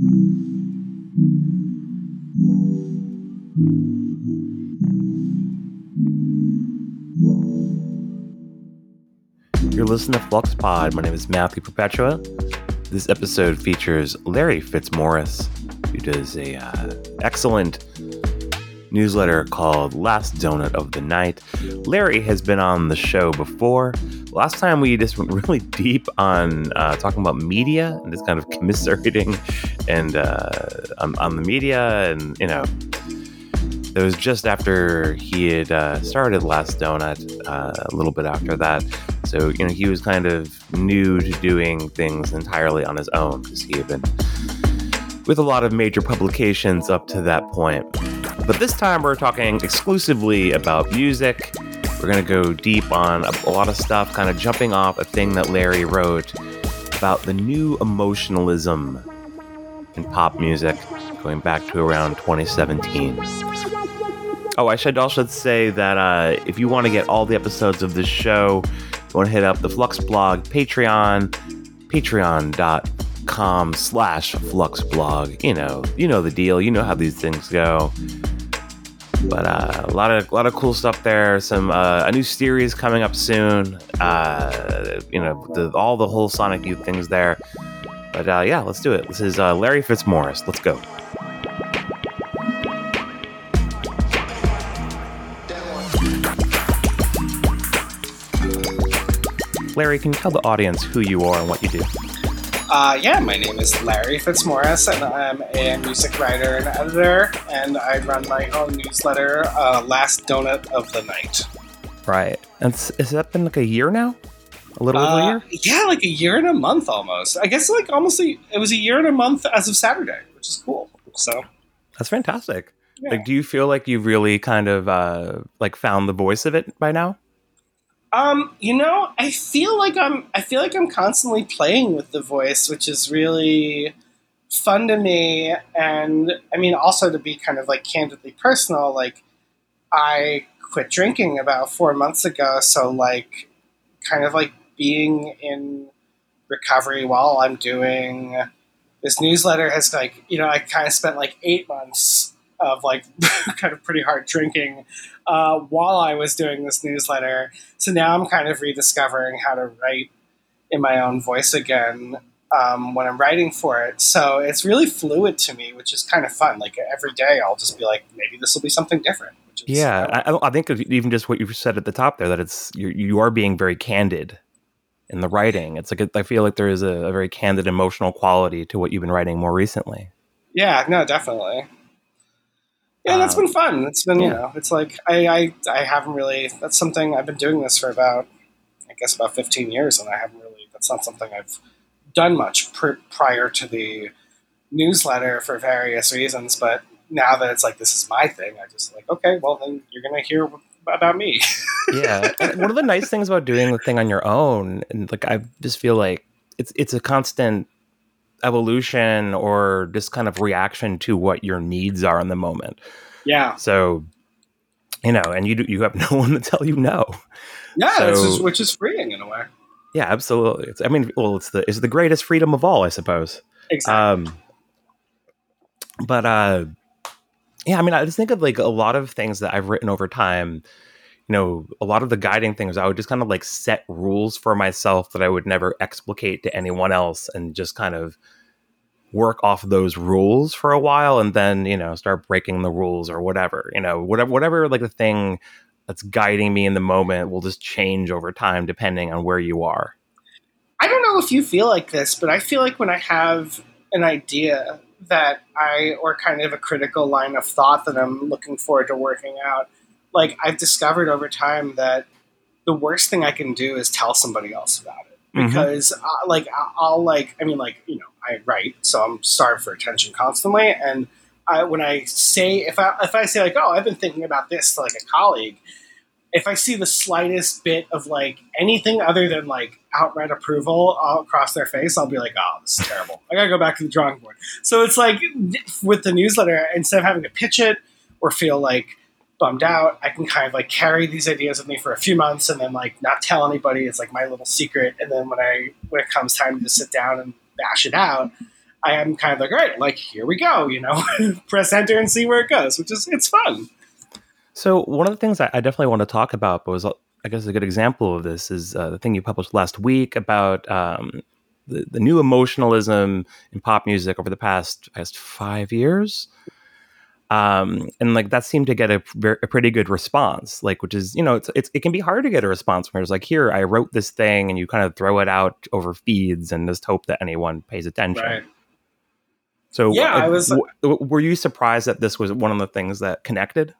You're listening to Flux Pod. My name is Matthew Perpetua. This episode features Larry Fitzmaurice, who does a uh, excellent newsletter called Last Donut of the Night. Larry has been on the show before. Last time we just went really deep on uh, talking about media and just kind of commiserating and uh, on, on, the media and you know it was just after he had uh, started Last Donut, uh, a little bit after that. So, you know, he was kind of new to doing things entirely on his own because he had been with a lot of major publications up to that point. But this time we're talking exclusively about music. We're going to go deep on a, a lot of stuff, kind of jumping off a thing that Larry wrote about the new emotionalism in pop music going back to around 2017. Oh, I should also say that uh, if you want to get all the episodes of this show, you want to hit up the Flux blog, Patreon, patreon.com slash Flux blog. You know, you know the deal. You know how these things go. But uh, a lot of a lot of cool stuff there. Some uh, a new series coming up soon. Uh, you know, the, all the whole Sonic Youth things there. But uh, yeah, let's do it. This is uh, Larry Fitzmaurice. Let's go. Larry, can you tell the audience who you are and what you do? Uh, yeah, my name is Larry Fitzmaurice, and I'm a music writer and editor, and I run my own newsletter, uh, Last Donut of the Night. Right. And has that been like a year now? A little over a year? Uh, yeah, like a year and a month almost. I guess like almost a, it was a year and a month as of Saturday, which is cool. So that's fantastic. Yeah. Like, do you feel like you've really kind of uh, like found the voice of it by now? Um, you know, I feel like I'm I feel like I'm constantly playing with the voice, which is really fun to me. And I mean also to be kind of like candidly personal, like I quit drinking about 4 months ago, so like kind of like being in recovery while I'm doing this newsletter has like, you know, I kind of spent like 8 months of like kind of pretty hard drinking uh, while I was doing this newsletter. So now I'm kind of rediscovering how to write in my own voice again um, when I'm writing for it. So it's really fluid to me, which is kind of fun. Like every day, I'll just be like, maybe this will be something different. Is, yeah, I, I, think even just what you said at the top there, that it's you, you are being very candid in the writing. It's like I feel like there is a, a very candid, emotional quality to what you've been writing more recently. Yeah, no, definitely. Yeah, that's um, been fun. It's been, yeah. you know, it's like I, I, I haven't really. That's something I've been doing this for about, I guess, about fifteen years, and I haven't really. That's not something I've done much pr- prior to the newsletter for various reasons. But now that it's like this is my thing, I just like okay, well then you're gonna hear about me. yeah, one of the nice things about doing the thing on your own, and like I just feel like it's it's a constant evolution or just kind of reaction to what your needs are in the moment. Yeah. So, you know, and you you have no one to tell you no. Yeah, so, is, which is freeing in a way. Yeah, absolutely. It's, I mean, well, it's the it's the greatest freedom of all, I suppose. Exactly. Um, but uh, yeah, I mean, I just think of like a lot of things that I've written over time you know, a lot of the guiding things, I would just kind of like set rules for myself that I would never explicate to anyone else and just kind of work off those rules for a while and then, you know, start breaking the rules or whatever, you know, whatever, whatever like the thing that's guiding me in the moment will just change over time depending on where you are. I don't know if you feel like this, but I feel like when I have an idea that I, or kind of a critical line of thought that I'm looking forward to working out, like I've discovered over time that the worst thing I can do is tell somebody else about it mm-hmm. because mm-hmm. uh, like I'll like I mean like you know I write so I'm starved for attention constantly and I, when I say if I if I say like oh I've been thinking about this to like a colleague if I see the slightest bit of like anything other than like outright approval across their face, I'll be like, oh, this is terrible. I gotta go back to the drawing board. So it's like with the newsletter, instead of having to pitch it or feel like bummed out, I can kind of like carry these ideas with me for a few months and then like not tell anybody. It's like my little secret. And then when I when it comes time to sit down and bash it out, I am kind of like, all right, like here we go, you know, press enter and see where it goes, which is it's fun. So one of the things I, definitely want to talk about, but was I guess a good example of this is uh, the thing you published last week about um, the, the new emotionalism in pop music over the past past five years. Um, and like that seemed to get a, a, pretty good response, like which is you know it's, it's it can be hard to get a response where it's like here I wrote this thing and you kind of throw it out over feeds and just hope that anyone pays attention. Right. So yeah, uh, I was. W- were you surprised that this was one of the things that connected?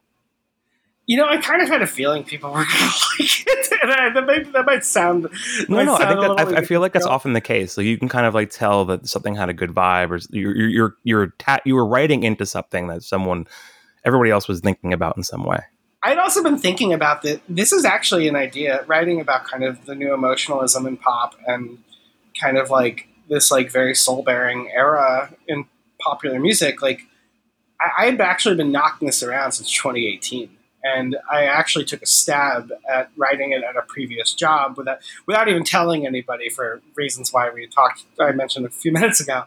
You know, I kind of had a feeling people were going to like it, and I, that, might, that might sound. No, might no, sound I think that I, I, feel like that's often the case. So you can kind of like tell that something had a good vibe, or you're you're you're, you're ta- you were writing into something that someone, everybody else was thinking about in some way. I'd also been thinking about that. This is actually an idea, writing about kind of the new emotionalism in pop and kind of like this like very soul bearing era in popular music. Like I, I've actually been knocking this around since 2018 and I actually took a stab at writing it at a previous job without without even telling anybody for reasons why we talked I mentioned a few minutes ago,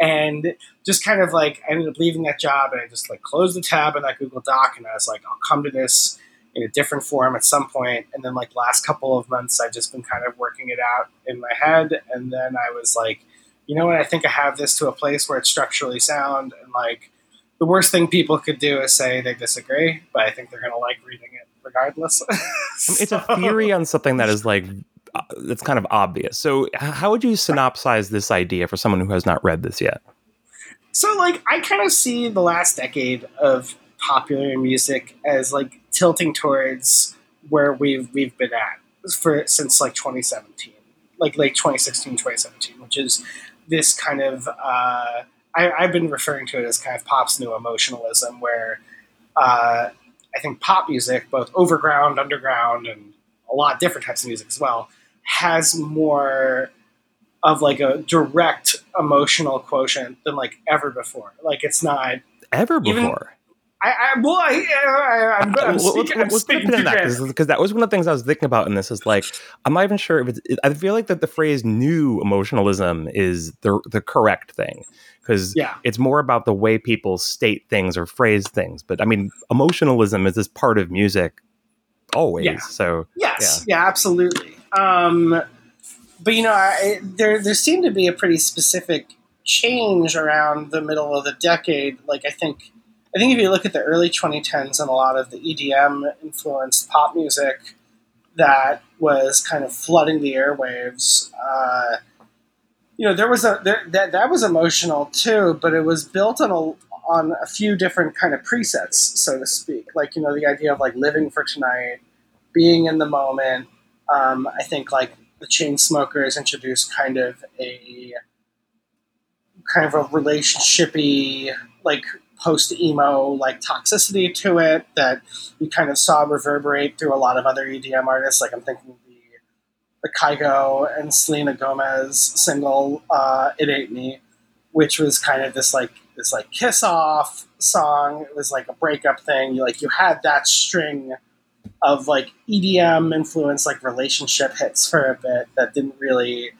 and just kind of like I ended up leaving that job and I just like closed the tab in that Google Doc and I was like I'll come to this in a different form at some point. And then like last couple of months I've just been kind of working it out in my head. And then I was like you know what? I think I have this to a place where it's structurally sound and like the worst thing people could do is say they disagree, but I think they're going to like reading it regardless. so. It's a theory on something that is like uh, it's kind of obvious. So, how would you synopsize this idea for someone who has not read this yet? So, like, I kind of see the last decade of popular music as like tilting towards where we've we've been at for since like 2017, like late 2016, 2017, which is this kind of uh, I, have been referring to it as kind of pop's new emotionalism, where uh, I think pop music, both overground, underground, and a lot of different types of music as well, has more of like a direct emotional quotient than like ever before. Like it's not ever before. Even, I, I well, I, I'm, I'm speaking, I'm speaking that because that was one of the things I was thinking about in this. Is like I'm not even sure if it's. I feel like that the phrase "new emotionalism" is the the correct thing because yeah. it's more about the way people state things or phrase things. But I mean, emotionalism is this part of music always. Yeah. So yes, yeah, yeah absolutely. Um, but you know, I, there there seemed to be a pretty specific change around the middle of the decade. Like I think, I think if you look at the early 2010s and a lot of the EDM influenced pop music that was kind of flooding the airwaves. Uh, you know there was a there, that that was emotional too, but it was built on a on a few different kind of presets, so to speak. Like you know the idea of like living for tonight, being in the moment. Um, I think like the Chainsmokers introduced kind of a kind of a relationshipy like post emo like toxicity to it that you kind of saw reverberate through a lot of other EDM artists. Like I'm thinking the Kygo and Selena Gomez single uh, "It Ain't Me," which was kind of this like this like kiss off song. It was like a breakup thing. You like you had that string of like EDM influence, like relationship hits for a bit that didn't really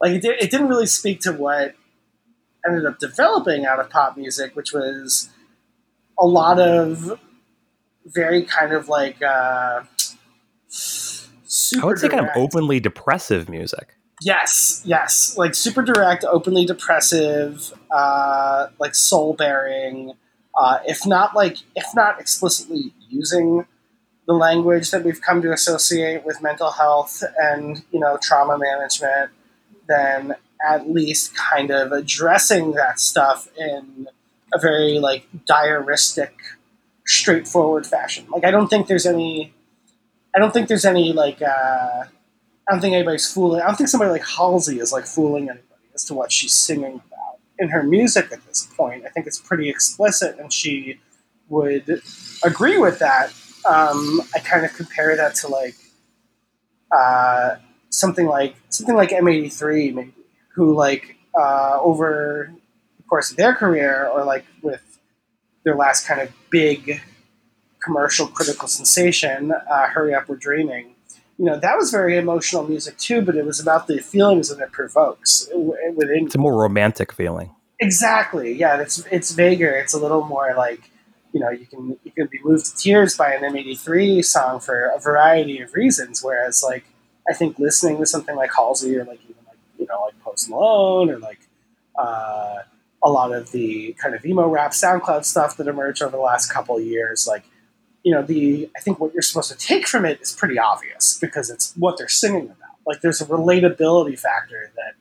like it, did, it didn't really speak to what ended up developing out of pop music, which was a lot of very kind of like. Uh, super. I would say direct. kind of openly depressive music. Yes, yes, like super direct, openly depressive, uh, like soul bearing. Uh, if not like, if not explicitly using the language that we've come to associate with mental health and you know trauma management, then at least kind of addressing that stuff in a very like diaristic, straightforward fashion. Like I don't think there's any I don't think there's any like uh, I don't think anybody's fooling. I don't think somebody like Halsey is like fooling anybody as to what she's singing about in her music at this point. I think it's pretty explicit, and she would agree with that. Um, I kind of compare that to like uh, something like something like M83 maybe, who like uh, over the course of their career or like with their last kind of big commercial critical sensation, uh, "Hurry Up, We're Dreaming." You know that was very emotional music too, but it was about the feelings that it provokes within. It's a more romantic feeling. Exactly. Yeah, it's it's vaguer. It's a little more like you know you can you can be moved to tears by an M83 song for a variety of reasons. Whereas like I think listening to something like Halsey or like even like you know like Post Malone or like uh, a lot of the kind of emo rap SoundCloud stuff that emerged over the last couple of years, like you know the I think what you're supposed to take from it is pretty obvious because it's what they're singing about. Like there's a relatability factor that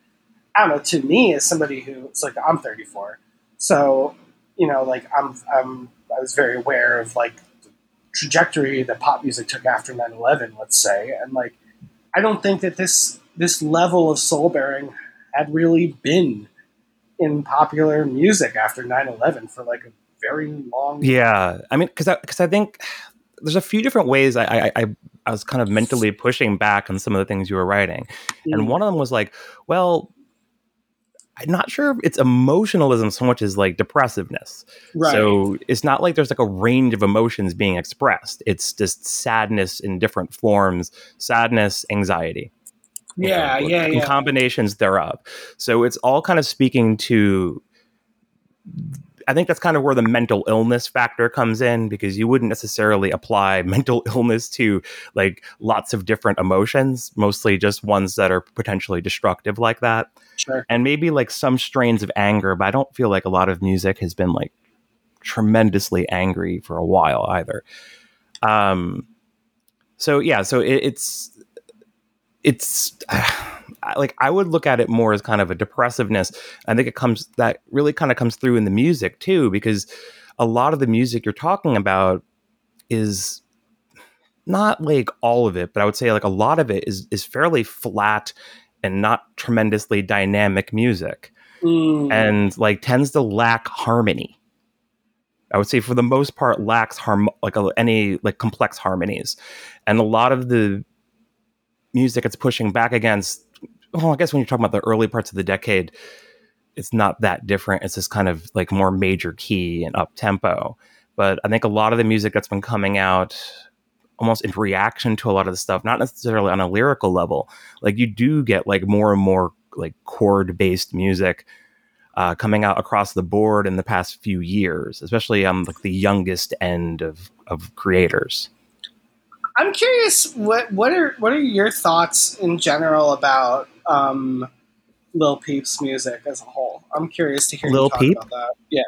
I don't know to me as somebody who it's like I'm 34, so you know like I'm I'm I was very aware of like the trajectory that pop music took after 9/11, let's say, and like I don't think that this this level of soul bearing had really been in popular music after 9/11 for like a very long Yeah, I mean, because because I, I, think there's a few different ways I, I I was kind of mentally pushing back on some of the things you were writing, mm. and one of them was like, well. I'm not sure if it's emotionalism so much as like depressiveness. Right. So it's not like there's like a range of emotions being expressed. It's just sadness in different forms, sadness, anxiety. Yeah, know, yeah, yeah. Combinations thereof. So it's all kind of speaking to I think that's kind of where the mental illness factor comes in because you wouldn't necessarily apply mental illness to like lots of different emotions, mostly just ones that are potentially destructive like that. Sure. And maybe like some strains of anger, but I don't feel like a lot of music has been like tremendously angry for a while either. Um so yeah, so it, it's it's like I would look at it more as kind of a depressiveness. I think it comes that really kind of comes through in the music too, because a lot of the music you're talking about is not like all of it, but I would say like a lot of it is is fairly flat and not tremendously dynamic music, mm. and like tends to lack harmony. I would say for the most part lacks harm like a, any like complex harmonies, and a lot of the music it's pushing back against well i guess when you're talking about the early parts of the decade it's not that different. It's just kind of like more major key and up tempo but i think a lot of the music that's been coming out almost in reaction to a lot of the stuff not necessarily on a lyrical level like you do get like more and more like chord based music uh, coming out across the board in the past few years especially on like the youngest end of of creators. I'm curious what what are what are your thoughts in general about um, Lil Peep's music as a whole? I'm curious to hear Lil you talk Peep? about that. Yeah.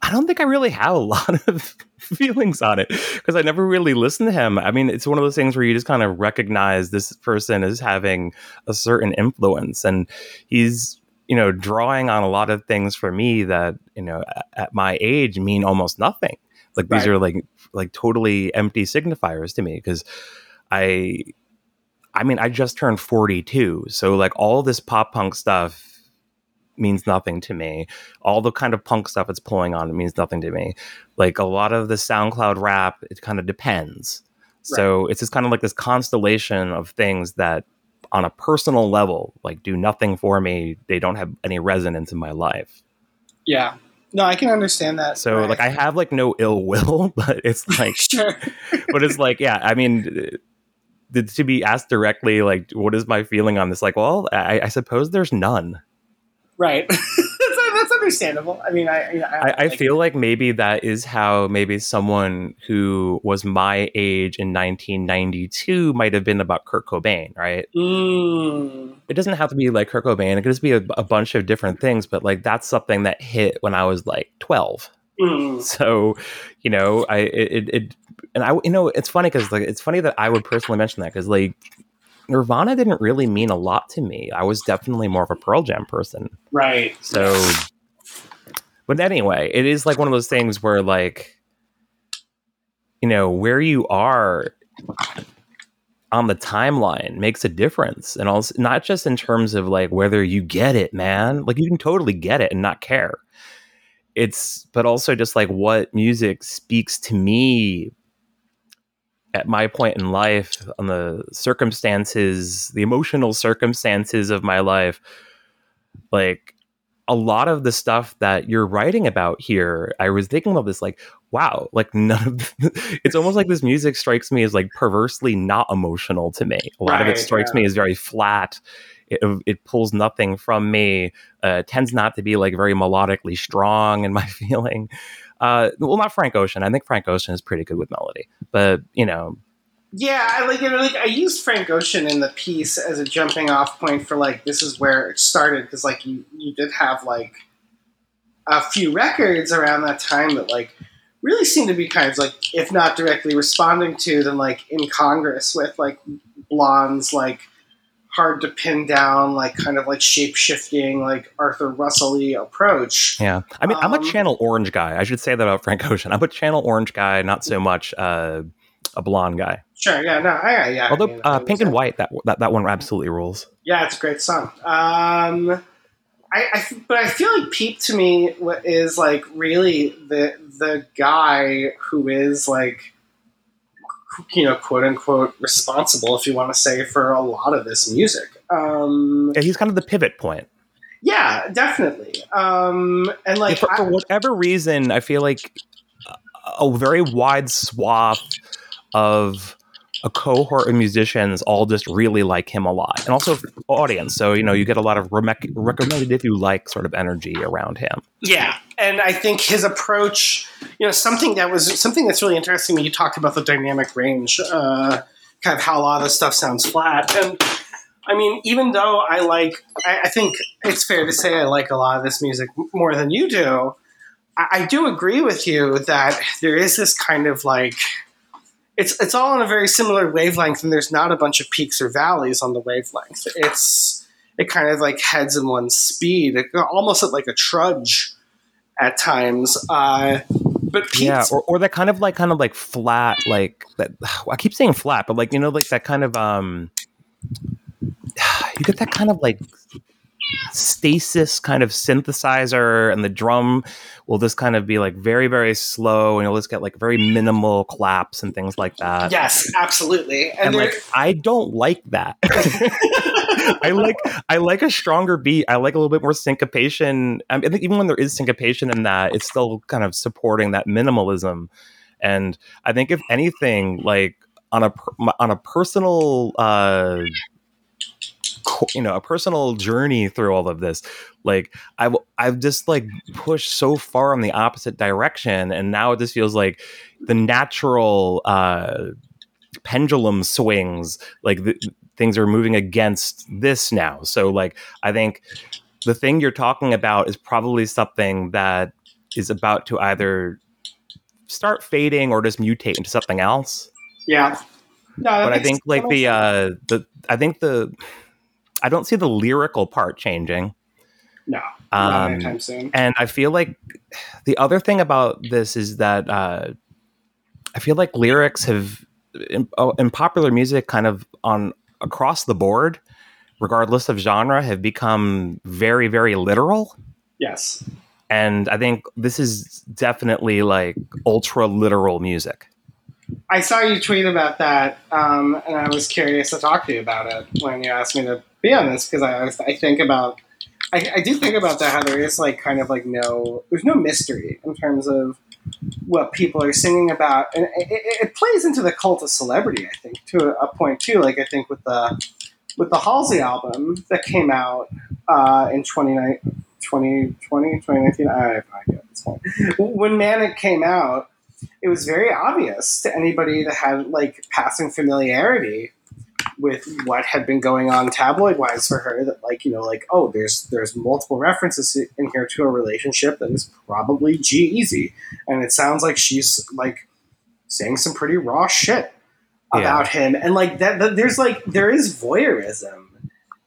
I don't think I really have a lot of feelings on it because I never really listened to him. I mean, it's one of those things where you just kind of recognize this person as having a certain influence, and he's you know drawing on a lot of things for me that you know at my age mean almost nothing. Like these are like like totally empty signifiers to me because I I mean I just turned 42 so like all this pop punk stuff means nothing to me all the kind of punk stuff it's pulling on it means nothing to me like a lot of the SoundCloud rap it kind of depends right. so it's just kind of like this constellation of things that on a personal level like do nothing for me they don't have any resonance in my life yeah no, I can understand that. So right. like I have like no ill will, but it's like sure. but it's like yeah, I mean to be asked directly like what is my feeling on this like well I, I suppose there's none right that's understandable. I mean, I I, I, I feel like maybe that is how maybe someone who was my age in 1992 might have been about Kurt Cobain, right? Mm. It doesn't have to be like Kurt Cobain. It could just be a, a, bunch of different things, but like that's something that hit when I was like 12. Mm. So, you know, I it, it and I you know it's funny because like it's funny that I would personally mention that because like Nirvana didn't really mean a lot to me. I was definitely more of a Pearl Jam person. Right. So but anyway, it is like one of those things where like you know, where you are on the timeline makes a difference and also not just in terms of like whether you get it, man. Like you can totally get it and not care. It's but also just like what music speaks to me at my point in life, on the circumstances, the emotional circumstances of my life, like a lot of the stuff that you're writing about here, I was thinking about this like, wow, like none of it's almost like this music strikes me as like perversely not emotional to me. A lot right, of it strikes yeah. me as very flat. It, it pulls nothing from me. Uh, tends not to be like very melodically strong in my feeling. Uh, well, not Frank Ocean. I think Frank Ocean is pretty good with melody, but you know, yeah, I like, know, like I used Frank Ocean in the piece as a jumping off point for like this is where it started because like you you did have like a few records around that time that like really seemed to be kind of like if not directly responding to then like in Congress with like Blonde's like hard to pin down like kind of like shape shifting like Arthur Russell approach. Yeah, I mean um, I'm a um, Channel Orange guy. I should say that about Frank Ocean. I'm a Channel Orange guy, not so much. Uh, a blonde guy. Sure, yeah, no, I, yeah. Although I mean, uh, Pink and White, that, that that one absolutely rules. Yeah, it's a great song. Um, I, I, but I feel like Peep to me is like really the the guy who is like you know quote unquote responsible if you want to say for a lot of this music. Um, yeah, he's kind of the pivot point. Yeah, definitely. Um, and like for, for whatever reason, I feel like a very wide swath of a cohort of musicians all just really like him a lot and also audience so you know you get a lot of recommended if you like sort of energy around him yeah and i think his approach you know something that was something that's really interesting when you talked about the dynamic range uh, kind of how a lot of this stuff sounds flat and i mean even though i like I, I think it's fair to say i like a lot of this music more than you do I, I do agree with you that there is this kind of like it's it's all on a very similar wavelength, and there's not a bunch of peaks or valleys on the wavelength. It's it kind of like heads in one speed, almost at like a trudge at times. Uh, but Pete's, yeah, or, or that kind of like kind of like flat, like that. I keep saying flat, but like you know, like that kind of um, you get that kind of like stasis kind of synthesizer and the drum will just kind of be like very very slow and you'll just get like very minimal claps and things like that yes absolutely and, and like i don't like that i like i like a stronger beat. I like a little bit more syncopation. I think even when there is syncopation in that it's still kind of supporting that minimalism. And i think if anything like on a on a personal uh you know a personal journey through all of this like i've i've just like pushed so far in the opposite direction. And now it just feels like the natural uh pendulum swings like the, things are moving against this now so like i think the thing you're talking about is probably something that is about to either start fading or just mutate into something else yeah no, but I think like the uh the I think the I don't see the lyrical part changing. No, um, anytime soon. And I feel like the other thing about this is that uh, I feel like lyrics have in, in popular music, kind of on across the board, regardless of genre, have become very, very literal. Yes. And I think this is definitely like ultra literal music. I saw you tweet about that, um, and I was curious to talk to you about it when you asked me to be on this because I, I think about I, I, do think about that how there is like kind of like no there's no mystery in terms of what people are singing about. And it, it, plays into the cult of celebrity I think to a, a, point too. Like I think with the with the Halsey album that came out uh, in 2020 2019 I have no idea at this point. When Manic came out it was very obvious to anybody that had like passing familiarity with what had been going on tabloid wise for her that like you know like oh there's there's multiple references in here to a relationship that is probably G-Eazy and it sounds like she's like saying some pretty raw shit about yeah. him. And like that, that, there's like there is voyeurism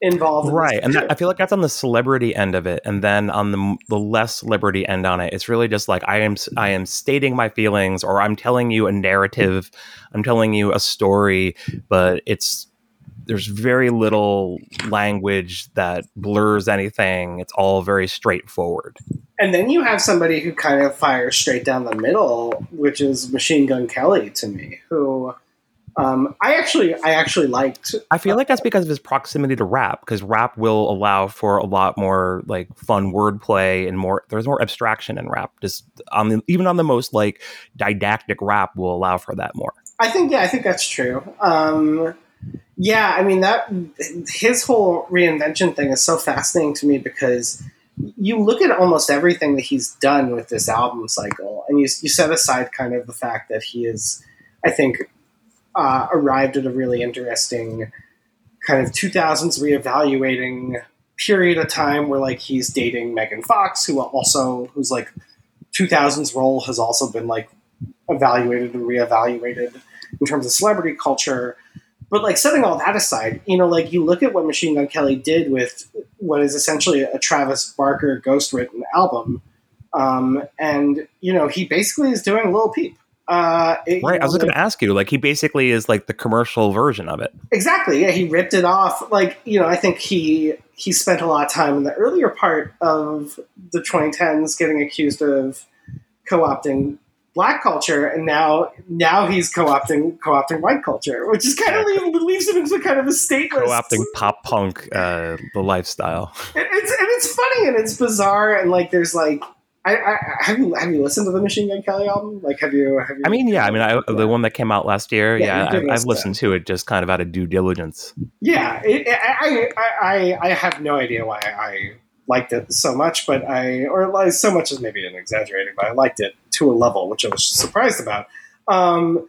involved right. And that, i feel like that's on the celebrity end of it. And then on the, the less celebrity end on it it's really just like i am i am stating my feelings or i'm telling you a narrative. I'm telling you a story but it's there's very little language that blurs anything. It's all very straightforward. And then you have somebody who kind of fires straight down the middle, which is Machine Gun Kelly to me, who Um, I actually, I actually liked. I feel like that's because of his proximity to rap, because rap will allow for a lot more like fun wordplay and more. There's more abstraction in rap. Just on the, even on the most like didactic rap will allow for that more. I think, yeah, I think that's true. Um, yeah, I mean that his whole reinvention thing is so fascinating to me because you look at almost everything that he's done with this album cycle, and you you set aside kind of the fact that he is, I think, uh, arrived at a really interesting kind of 2000s reevaluating period of time where like he's dating Megan Fox, who also who's like 2000s role has also been like evaluated and reevaluated in terms of celebrity culture. But like setting all that aside, you know, like you look at what Machine Gun Kelly did with what is essentially a Travis Barker ghost written album, um, and you know he basically is doing Lil Peep. Uh, it, right. I was going to ask you, like, he basically is like the commercial version of it. Exactly. Yeah, he ripped it off. Like, you know, I think he he spent a lot of time in the earlier part of the 2010s getting accused of co-opting black culture, and now now he's co-opting co-opting white culture, which is kind of leaves him into kind of a stateless co-opting pop punk, uh, the lifestyle. And it's and it's funny and it's bizarre, and like there's like I, I, have you have you listened to the Machine Gun Kelly album? Like, have you? Have you I mean, yeah. I mean, I, the one that came out last year. Yeah, yeah I, have listened to it just kind of out of due diligence. Yeah, it, I, I, I have no idea why I liked it so much, but I or like, so much is maybe an exaggerating, but I liked it to a level which I was surprised about. Um,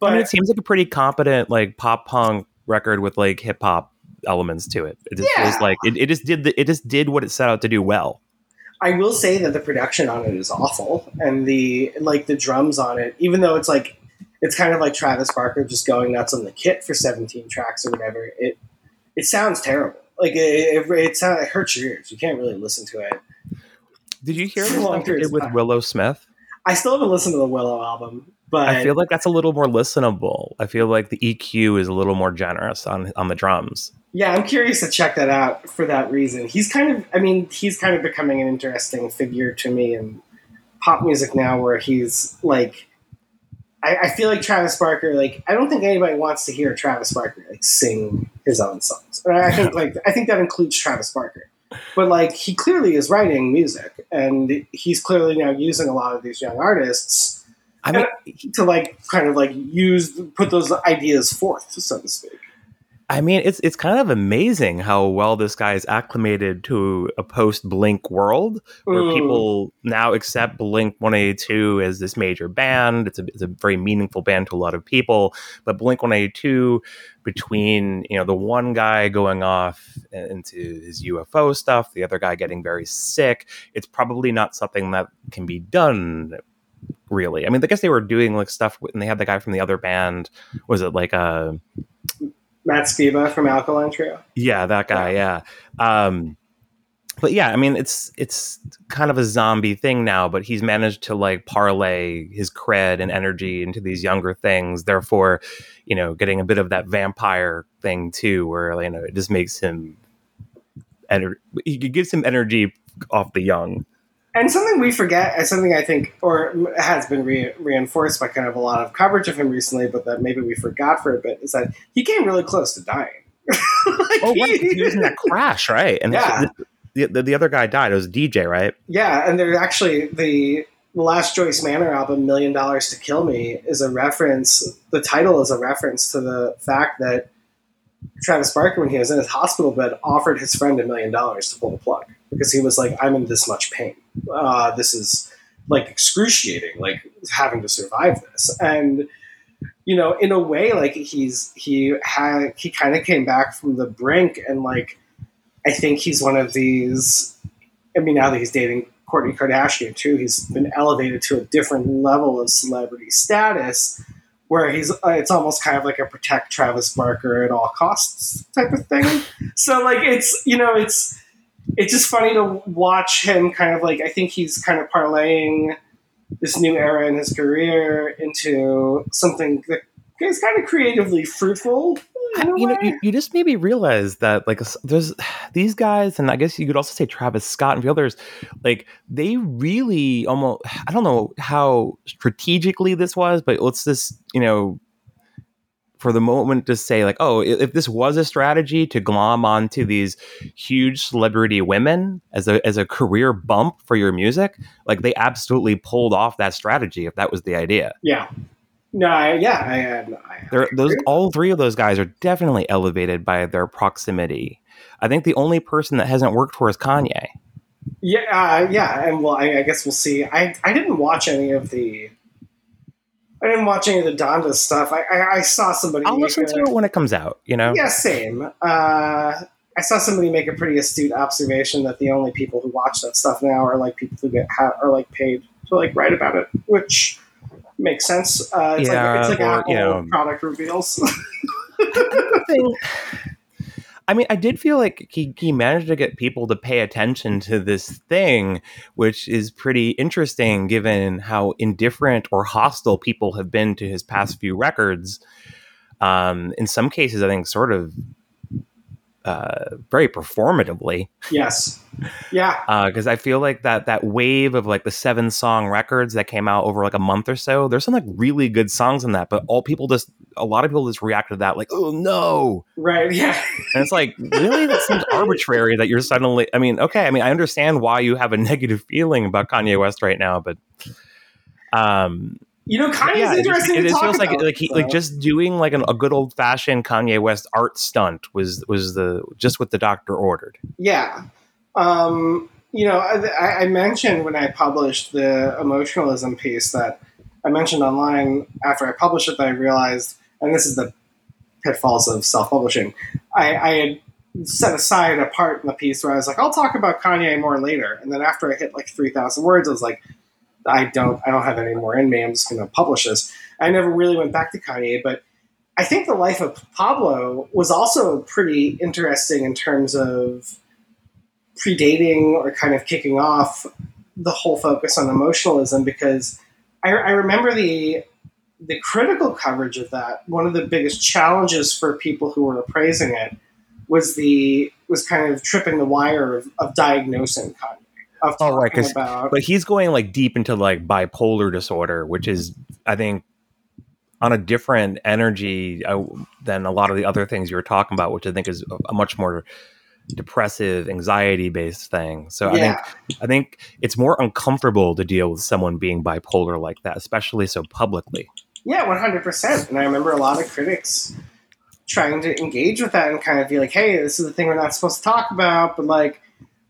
but I mean, it seems like a pretty competent like pop punk record with like hip hop elements to it. It just yeah. feels like it, it just did the, it just did what it set out to do well. I will say that the production on it is awful, and the like the drums on it, even though it's like it's kind of like Travis Barker just going nuts on the kit for 17 tracks or whatever. It it sounds terrible. Like it, it, it, sounds, uh, it hurts your ears. You can't really listen to it. Did you hear did with Willow Smith? I still haven't listened to the Willow album, but I feel like that's a little more listenable. I feel like the EQ is a little more generous on on the drums. Yeah, I'm curious to check that out for that reason. He's kind of, I mean, he's kind of becoming an interesting figure to me in pop music now, where he's like, I, I feel like Travis Barker. Like, I don't think anybody wants to hear Travis Barker like sing his own songs. And I think like I think that includes Travis Barker. But like he clearly is writing music, and he's clearly now using a lot of these young artists. I mean, to like kind of like use put those ideas forth, so to speak. I mean, it's it's kind of amazing how well this guy is acclimated to a post Blink world, where mm. people now accept Blink One Eighty Two as this major band. It's a it's a very meaningful band to a lot of people. But Blink One Eighty Two, between you know the one guy going off into his UFO stuff, the other guy getting very sick, it's probably not something that can be done really. I mean, I guess they were doing like stuff, and they had the guy from the other band. Was it like a Matt Skiba from Alkaline Trio. Yeah, that guy. Yeah. Um, but yeah, I mean, it's it's kind of a zombie thing now. But he's managed to like parlay his cred and energy into these younger things. Therefore, you know, getting a bit of that vampire thing too, where you know it just makes him. Ener- he gives him energy off the young and something we forget, and something I think, or has been re- reinforced by kind of a lot of coverage of him recently, but that maybe we forgot for a bit, is that he came really close to dying. like oh, right. He, he was in that crash, right? And yeah. the, the, the other guy died. It was DJ, right? Yeah, and there's actually the the last Joyce Manor album, Million Dollars to Kill Me, is a reference. The title is a reference to the fact that Travis Barker, when he was in his hospital bed, offered his friend a million dollars to pull the plug because he was like, "I'm in this much pain. Uh, this is like excruciating. Like having to survive this." And you know, in a way, like he's he had he kind of came back from the brink, and like I think he's one of these. I mean, now that he's dating Kourtney Kardashian too, he's been elevated to a different level of celebrity status where he's uh, it's almost kind of like a protect Travis Barker at all costs type of thing. so like it's you know it's it's just funny to watch him kind of like I think he's kind of parlaying this new era in his career into something that is kind of creatively fruitful. You know, you, you, just made me realize that like there's these guys, and I guess you could also say Travis Scott and the others, like they really almost I don't know how strategically this was, but let's just you know for the moment to say like, oh, if this was a strategy to glom onto these huge celebrity women as a as a career bump for your music, like they absolutely pulled off that strategy if that was the idea. Yeah. No, I, yeah, I, I, I those all three of those guys are definitely elevated by their proximity. I think the only person that hasn't worked for is Kanye. Yeah, uh, yeah, and well, I, I, guess we'll see. I I didn't watch any of the. I didn't watch any of the Donda stuff. I I, I saw somebody. I'll listen a, to it when it comes out. You know. Yeah, same. Uh, I saw somebody make a pretty astute observation that the only people who watch that stuff now are like people who get ha- are like paid to like write about it, which makes sense. Uh, it's yeah, like it's like or, Apple you know, product reveals. I mean, I did feel like he, he managed to get people to pay attention to this thing, which is pretty interesting given how indifferent or hostile people have been to his past few records. Um, in some cases, I think sort of uh, very performatively. Yes. Yeah. Because uh, I feel like that that wave of like the seven song records that came out over like a month or so, there's some like really good songs in that, but all people just a lot of people just react to that like, oh no. Right. Yeah. And it's like, really, that seems arbitrary that you're suddenly. I mean, okay. I mean, I understand why you have a negative feeling about Kanye West right now, but um you know, Kanye's yeah, interesting. It, it, it feels about, like like he, like just doing like an, a good old fashioned Kanye West art stunt was was the just what the doctor ordered. Yeah, um, you know, I, I, mentioned when I published the emotionalism piece that I mentioned online after I published it that I realized, and this is the pitfalls of self publishing. I, I had set aside a part in the piece where I was like, I'll talk about Kanye more later, and then after I hit like three thousand words, I was like I don't I don't have any more in me. I'm just going to publish this. I never really went back to Kanye, but I think the life of Pablo was also pretty interesting in terms of predating or kind of kicking off the whole focus on emotionalism because I, I remember the the critical coverage of that. One of the biggest challenges for people who were appraising it was the was kind of tripping the wire of, of diagnosing Kanye of oh, right, about. But he's going like deep into like bipolar disorder, which is, I think, on a different energy uh, than a lot of the other things you were talking about, which I think is a, much more depressive, anxiety based thing. So yeah. I think I think it's more uncomfortable to deal with someone being bipolar like that, especially so publicly. Yeah, one hundred percent. And I remember a lot of critics trying to engage with that and kind of be like, "Hey, this is the thing we're not supposed to talk about," but like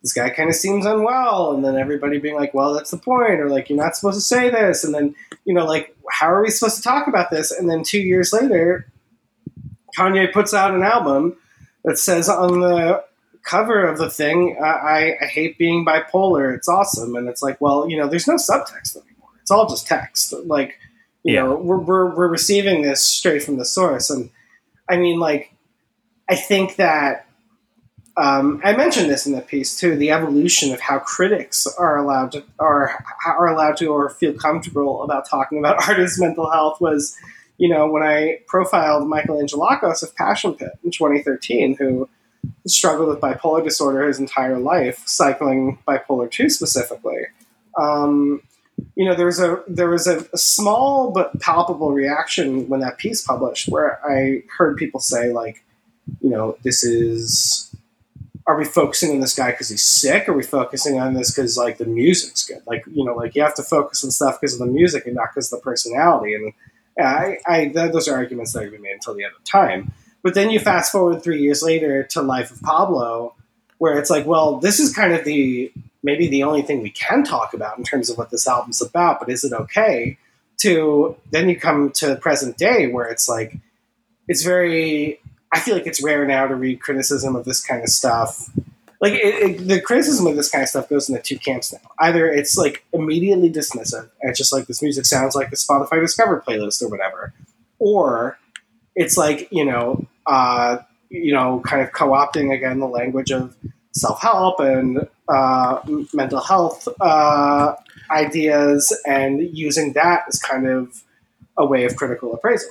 this guy kind of seems unwell and then everybody being like well that's the point or like you're not supposed to say this and then you know like how are we supposed to talk about this and then two years later kanye puts out an album that says on the cover of the thing I, I hate being bipolar it's awesome and it's like well you know there's no subtext anymore it's all just text like you yeah. know we're, we're, we're receiving this straight from the source and i mean like i think that um, I mentioned this in the piece too. The evolution of how critics are allowed to are are allowed to or feel comfortable about talking about artists' mental health was, you know, when I profiled Michael Angelakos of Passion Pit in 2013, who struggled with bipolar disorder his entire life, cycling bipolar two specifically. Um, you know, there was a there was a, a small but palpable reaction when that piece published, where I heard people say like, you know, this is are we focusing on this guy because he's sick? Are we focusing on this because like the music's good? Like you know, like you have to focus on stuff because of the music and not because of the personality. And I, I those are arguments that been made until the end of time. But then you fast forward three years later to Life of Pablo, where it's like, well, this is kind of the maybe the only thing we can talk about in terms of what this album's about. But is it okay? To then you come to the present day where it's like it's very I feel like it's rare now to read criticism of this kind of stuff. Like it, it, the criticism of this kind of stuff goes into two camps now. Either it's like immediately dismissive, and it's just like this music sounds like a Spotify Discover playlist or whatever, or it's like you know, uh, you know, kind of co-opting again the language of self-help and uh, mental health uh, ideas, and using that as kind of a way of critical appraisal.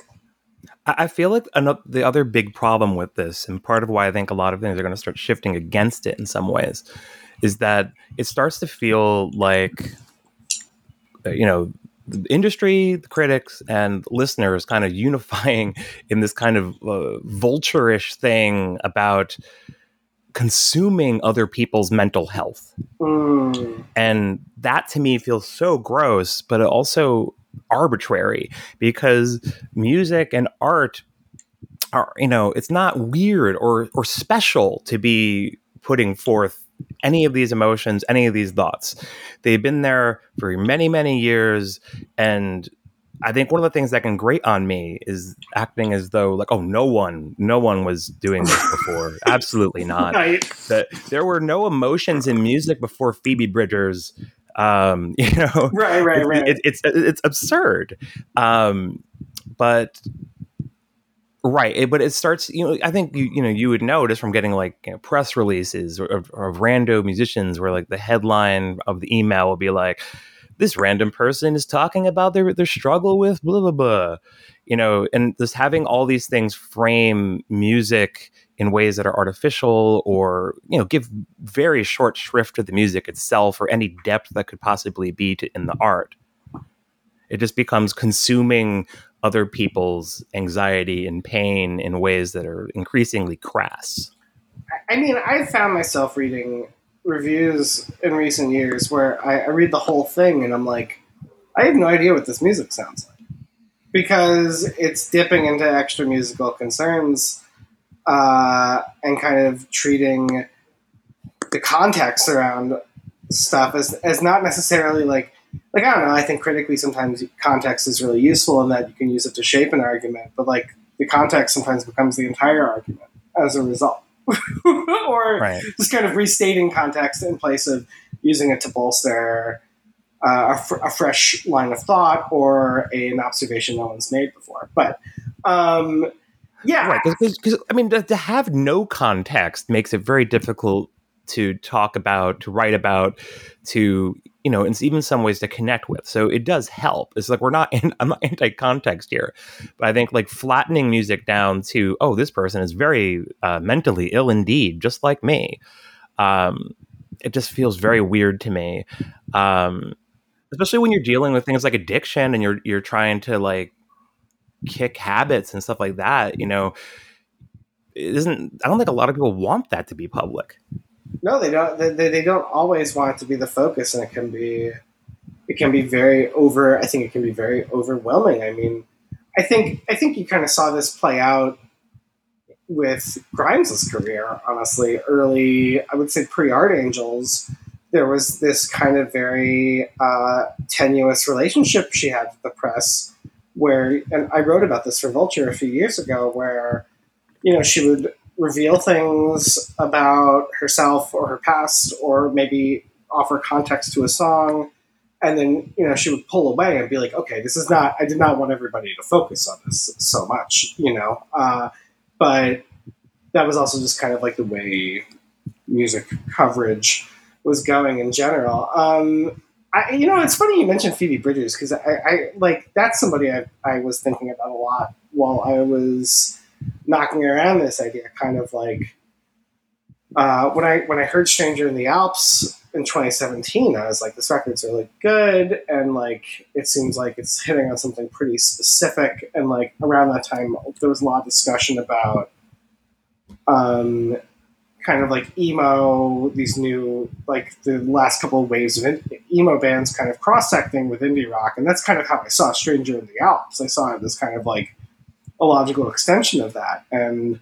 I feel like another, the other big problem with this, and part of why I think a lot of things are going to start shifting against it in some ways, is that it starts to feel like, uh, you know, the industry, the critics, and listeners kind of unifying in this kind of uh, vulture-ish thing about consuming other people's mental health. Mm. And that to me feels so gross, but it also arbitrary because music and art are, you know, it's not weird or or special to be putting forth any of these emotions, any of these thoughts. They've been there for many, many years. And I think one of the things that can grate on me is acting as though, like, oh, no one, no one was doing this before. Absolutely not. Right. That there were no emotions in music before Phoebe Bridgers. Um, you know, Right, right, right. it- it's it's absurd. Um, but right, it, but it starts. You know, I think you you know you would notice from getting like you know, press releases of, of rando musicians where like the headline of the email will be like, "This random person is talking about their their struggle with blah blah blah," you know, and just having all these things frame music in ways that are artificial or you know give very short shrift to the music itself or any depth that could possibly be to, in the art it just becomes consuming other people's anxiety and pain in ways that are increasingly crass I mean, I've found myself reading reviews in recent years where I, I read the whole thing and I'm like, I have no idea what this music sounds like. Because it's dipping into extra musical concerns uh, and kind of treating the context around stuff as, as not necessarily like, like, I don't know, I think critically sometimes context is really useful in that you can use it to shape an argument, but like the context sometimes becomes the entire argument as a result. or right just kind of restating context in place of using it to bolster uh, a, fr- a fresh line of thought or a, an observation no one's made before. But um, yeah, right because i mean to, to have no context makes it very difficult to talk about to write about to you know in even some ways to connect with. So it does help. It's like we're not in, i'm not anti-context here but i think like flattening music down to oh this person is very uh, mentally ill indeed just like me um it just feels very weird to me um especially when you're dealing with things like addiction and you're you're trying to like kick habits and stuff like that you know it isn't i don't think a lot of people want that to be public no, they don't. They, they don't always want it to be the focus, and it can be it can be very over. I think it can be very overwhelming. I mean, I think I think you kind of saw this play out with Grimes' career. Honestly, early, I would say pre Art Angels, there was this kind of very uh, tenuous relationship she had with the press, where and I wrote about this for Vulture a few years ago, where you know she would reveal things about herself or her past, or maybe offer context to a song. And then, you know, she would pull away and be like, okay, this is not, I did not want everybody to focus on this so much, you know? Uh, but that was also just kind of like the way music coverage was going in general. Um, I, you know, it's funny you mentioned Phoebe Bridgers because I, I like that's somebody I, I was thinking about a lot while I was knocking around this idea, kind of like uh, when I when I heard "Stranger in the Alps" in 2017, I was like, this record's really good, and like it seems like it's hitting on something pretty specific. And like around that time, there was a lot of discussion about um, kind of like emo, these new like the last couple of waves of emo bands kind of cross secting with indie rock, and that's kind of how I saw "Stranger in the Alps." I saw it as kind of like a logical extension of that. And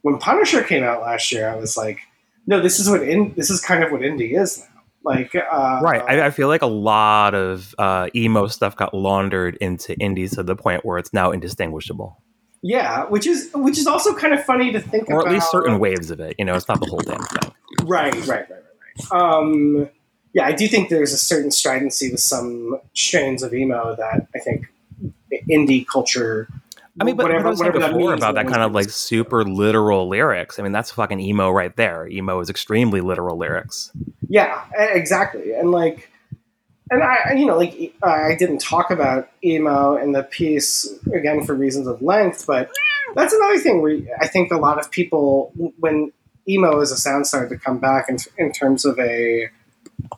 when Punisher came out last year, I was like, no, this is what in this is kind of what indie is now. Like, uh, right I, I feel like a lot of uh, emo stuff got laundered into indie to the point where it's now indistinguishable yeah, which is which is also kind of funny to think or about. Or at least certain waves of it you know it's not the whole damn thing Right, right, right, right, right. Um, yeah, I do think there's a certain stridency with some strains of emo that I think indie culture. I mean, but whatever, what I was whatever that before about that kind of like super literal lyrics. I mean, that's fucking emo right there. Emo is extremely literal lyrics. Yeah, exactly. And like, and I, you know, like I didn't talk about emo in the piece again for reasons of length, but that's another thing where I think a lot of people, when emo as a sound started to come back in, in terms of a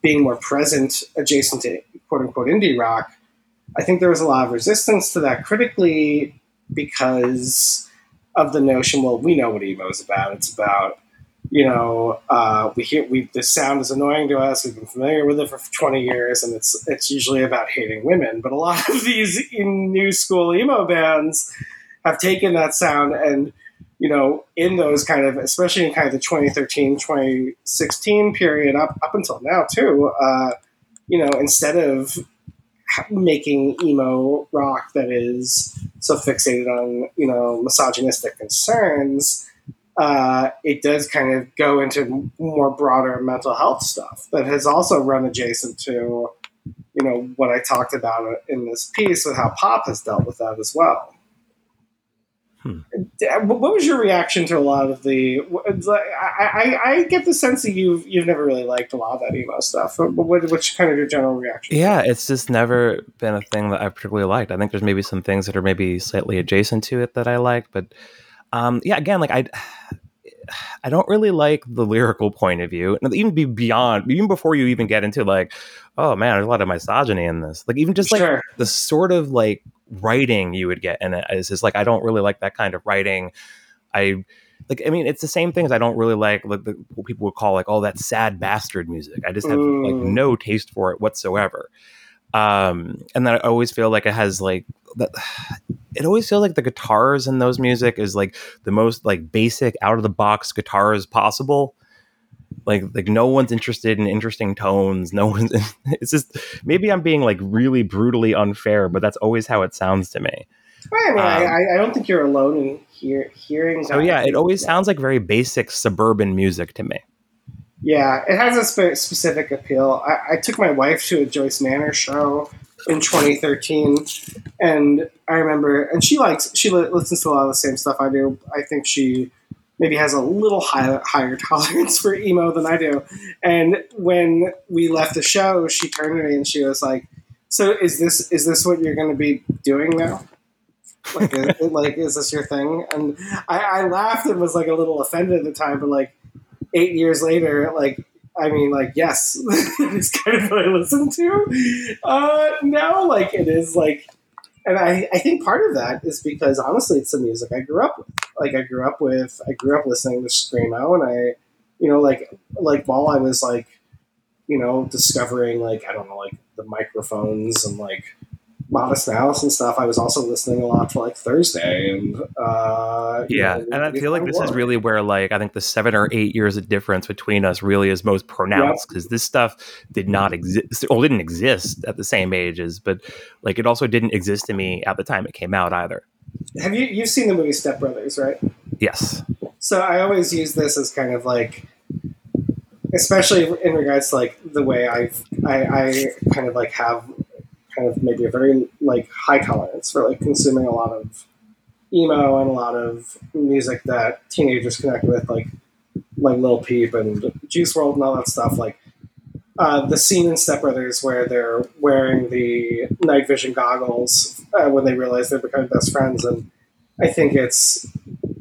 being more present adjacent to quote unquote indie rock, I think there was a lot of resistance to that critically because of the notion. Well, we know what emo is about. It's about you know, uh, we hear we the sound is annoying to us. We've been familiar with it for twenty years, and it's it's usually about hating women. But a lot of these new school emo bands have taken that sound and you know in those kind of especially in kind of the 2013 2016 period up up until now too uh, you know instead of making emo rock that is so fixated on you know misogynistic concerns uh, it does kind of go into more broader mental health stuff that has also run adjacent to, you know, what I talked about in this piece with how pop has dealt with that as well. Hmm. What was your reaction to a lot of the? I, I, I, get the sense that you've you've never really liked a lot of that emo stuff. What, what's kind of your general reaction? Yeah, it's just never been a thing that I particularly liked. I think there's maybe some things that are maybe slightly adjacent to it that I like, but um, yeah, again, like I, I don't really like the lyrical point of view, and even be beyond, even before you even get into like, oh man, there's a lot of misogyny in this. Like even just like sure. the sort of like writing you would get in it is just like I don't really like that kind of writing. I like I mean it's the same thing as I don't really like like the, what people would call like oh that sad bastard music. I just have mm. like no taste for it whatsoever um and then i always feel like it has like that it always feels like the guitars in those music is like the most like basic out of the box guitars possible like like no one's interested in interesting tones no one's it's just maybe i'm being like really brutally unfair but that's always how it sounds to me Right. I, mean, um, I, I, don't think you're alone in hear, hearing. So yeah, it always sounds like very basic suburban music to me. Yeah, it has a spe- specific appeal. I, I, took my wife to a Joyce Manor show in 2013, and I remember, and she likes, she li- listens to a lot of the same stuff I do. I think she maybe has a little high, higher tolerance for emo than I do. And when we left the show, she turned to me and she was like, "So is this is this what you're going to be doing now?" Like, is, like, is this your thing? And I, I laughed and was like a little offended at the time, but like eight years later, like I mean, like, yes, it's kind of what I listen to uh, now. Like, it is like, and I, I think part of that is because honestly, it's the music I grew up with. Like, I grew up with, I grew up listening to screamo, and I, you know, like, like while I was like, you know, discovering like I don't know, like the microphones and like Modest Mouse and stuff, I was also listening a lot to like Thursday and uh, yeah, know, and I feel like this is really where like I think the seven or eight years of difference between us really is most pronounced because yep. this stuff did not exist, or didn't exist at the same ages, but like it also didn't exist to me at the time it came out either. Have you you've seen the movie Step Brothers, right? Yes. So I always use this as kind of like especially in regards to like the way I've, I, I kind of like have kind of maybe a very like high tolerance for like consuming a lot of emo and a lot of music that teenagers connect with, like like Lil Peep and Juice WRLD and all that stuff. Like uh, the scene in Step Brothers where they're wearing the night vision goggles uh, when they realize they're becoming best friends, and I think it's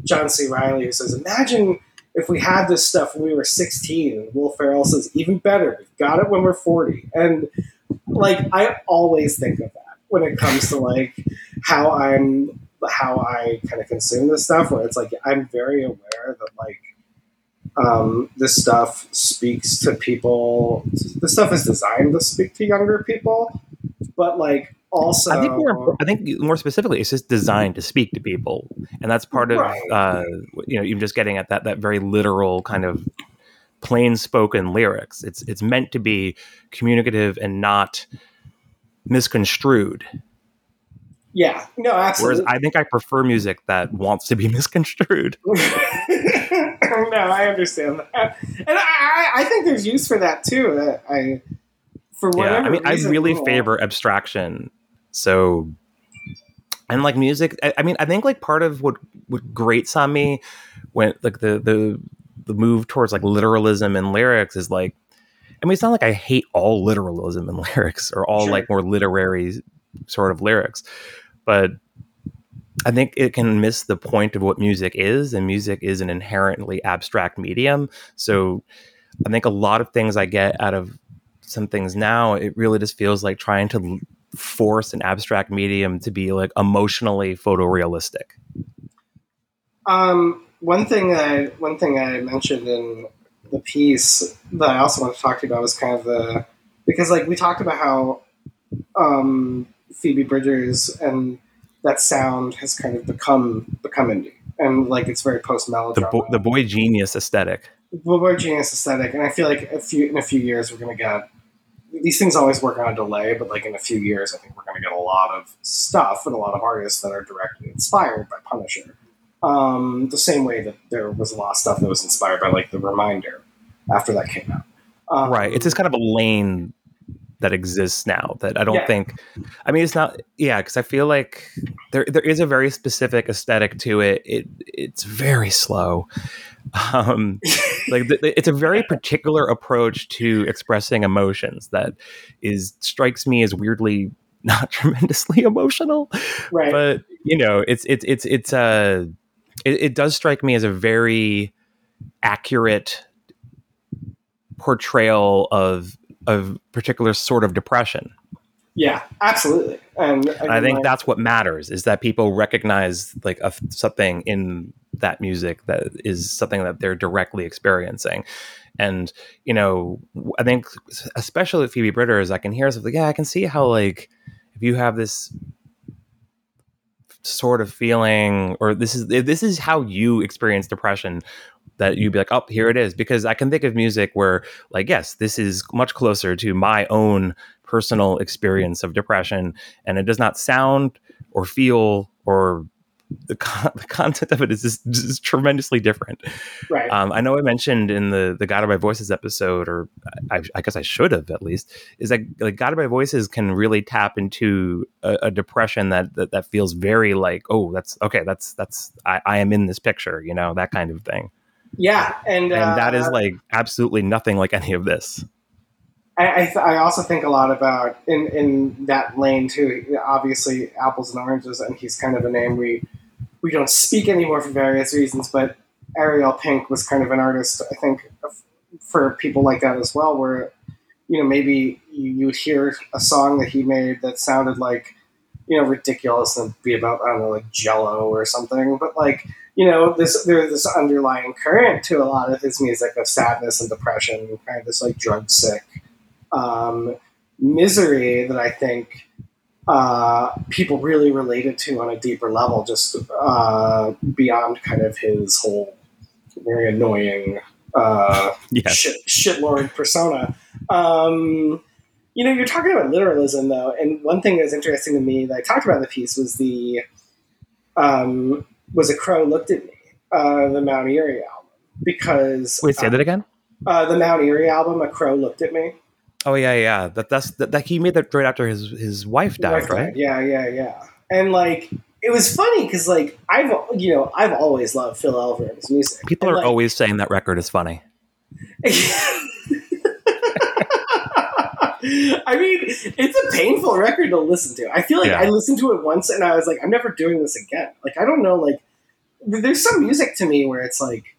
John C. Reilly who says, "Imagine." If we had this stuff when we were 16, and Will Ferrell says, even better, we got it when we're 40. And like I always think of that when it comes to like how I'm how I kind of consume this stuff where it's like I'm very aware that like um, this stuff speaks to people this stuff is designed to speak to younger people but like also I think more, I think more specifically it's just designed to speak to people and that's part of right. uh, you know even just getting at that that very literal kind of plain spoken lyrics. It's it's meant to be communicative and not misconstrued. Yeah, no, absolutely. Whereas I think I prefer music that wants to be misconstrued. no, I understand that, and I, I think there's use for that too. Uh, I, for whatever. Yeah, I mean, reason, I really favor abstraction. So, and like music, I, I mean, I think like part of what what grates on me when like the the the move towards like literalism and lyrics is like I mean, it's not like I hate all literalism and lyrics or all sure. like more literary sort of lyrics, but I think it can miss the point of what music is, and music is an inherently abstract medium. So I think a lot of things I get out of some things now, it really just feels like trying to force an abstract medium to be like emotionally photorealistic? Um, one thing I, one thing I mentioned in the piece that I also want to talk to you about was kind of the because like we talked about how um, Phoebe Bridgers and that sound has kind of become become indie and like it's very post The, bo- the boy genius aesthetic. The boy Genius aesthetic, and I feel like a few in a few years we're gonna get these things always work on a delay, but like in a few years I think we're gonna get a lot of stuff and a lot of artists that are directly inspired by Punisher. Um, the same way that there was a lot of stuff that was inspired by like the Reminder after that came out. Um, right. It's just kind of a lane that exists now that I don't Yeah. think. I mean, it's not. Yeah, because I feel like there there is a very specific aesthetic to it. It it's very slow. Um, like th- it's a very particular approach to expressing emotions that is strikes me as weirdly not tremendously emotional right. but you know it's it's it's it's uh it, it does strike me as a very accurate portrayal of of particular sort of depression yeah, absolutely. And, and i think like, that's what matters is that people recognize like a, something in that music that is something that they're directly experiencing and you know i think especially with phoebe bridgers i can hear something yeah i can see how like if you have this sort of feeling or this is this is how you experience depression that you'd be like oh here it is. Because i can think of music where like yes this is much closer to my own personal experience of depression and it does not sound or feel or the, con- the content of it is just, just tremendously different right. um, I know I mentioned in the the Guided by Voices episode, or I, I guess I should have at least, is that like Guided by Voices can really tap into a, a depression that, that that feels very like, oh, that's okay, that's that's I, I am in this picture, you know, that kind of thing, yeah, and and that is uh, like absolutely nothing like any of this. I, I, th- I also think a lot about in, in that lane too. Obviously, apples and oranges, and he's kind of a name we we don't speak anymore for various reasons. But Ariel Pink was kind of an artist, I think, for people like that as well. Where you know maybe you, would hear a song that he made that sounded like you know ridiculous and be about I don't know like Jello or something, but like you know this there's this underlying current to a lot of his music of sadness and depression, kind of this like drug sick um, misery that I think uh, people really related to on a deeper level, just uh, beyond kind of his whole very annoying uh, Yes, shit, shitlord persona. Um, you know, you're talking about literalism though, and one thing that was interesting to me that I talked about in the piece was the um, was a crow looked at me, uh, the Mount Eerie album, because wait, say that again. uh, the Mount Eerie album, a crow looked at me. Oh yeah, yeah. That that's that, that he made that right after his his wife died, Wife right? Yeah, yeah, yeah. And like, it was funny because like I've you know I've always loved Phil Elverum's music. People And, are like, always saying that record is funny. I mean, it's a painful record to listen to. I feel like Yeah. I listened to it once and I was like, I'm never doing this again. Like, I don't know. Like, there's some music to me where it's like,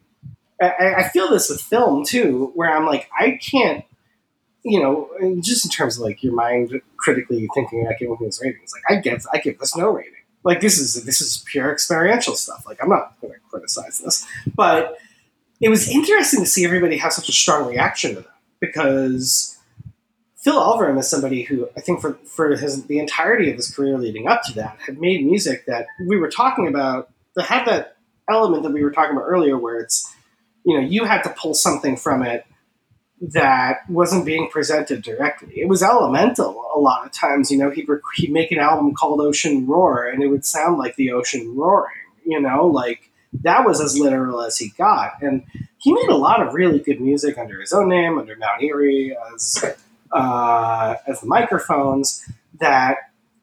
I, I feel this with film too, where I'm like, I can't, you know, just in terms of like your mind critically thinking about giving things ratings. Like, I give, I give this no rating. Like, this is this is pure experiential stuff. Like, I'm not going to criticize this, but it was interesting to see everybody have such a strong reaction to that because Phil Elverum is somebody who I think for for his the entirety of his career leading up to that had made music that we were talking about that had that element that we were talking about earlier, where it's you know you had to pull something from it that wasn't being presented directly. It was elemental a lot of times. You know, he'd rec- he'd make an album called Ocean Roar, and it would sound like the ocean roaring. You know, like that was as literal as he got, and he made a lot of really good music under his own name, under Mount Eerie, as uh, as the microphones. That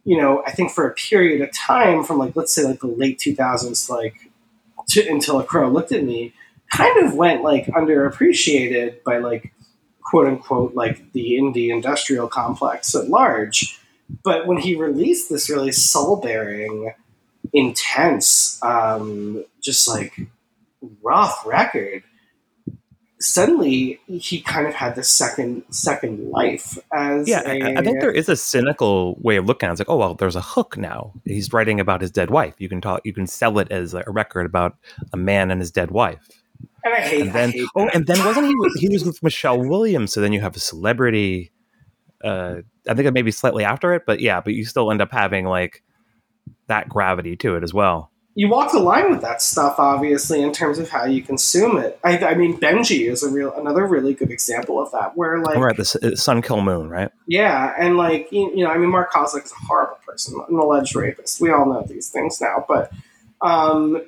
you know, I think for a period of time, from like let's say like the late two thousands, like to, until a crow looked at me, kind of went like underappreciated by like quote unquote like the indie industrial complex at large. But when he released this really soul bearing, intense, um, just like rough record, suddenly he kind of had this second second life as Yeah, a, I, think there is a cynical way of looking at it. It's like, oh well, there's a hook now. He's writing about his dead wife. You can talk. You can sell it as a record about a man and his dead wife. And I hate, And then, I hate oh, that. and then wasn't he? with- He was with Michelle Williams. So then you have a celebrity. Uh, I think it may be slightly after it, but yeah, but you still end up having like that gravity to it as well. you walk the line with that stuff, obviously, in terms of how you consume it. I, I mean, Benji is a real another really good example of that, where like, We're at the uh, Sun Kil Moon, right? yeah, and like you, you know, I mean, Mark Kozelek is a horrible person, an alleged rapist. We all know these things now, but um,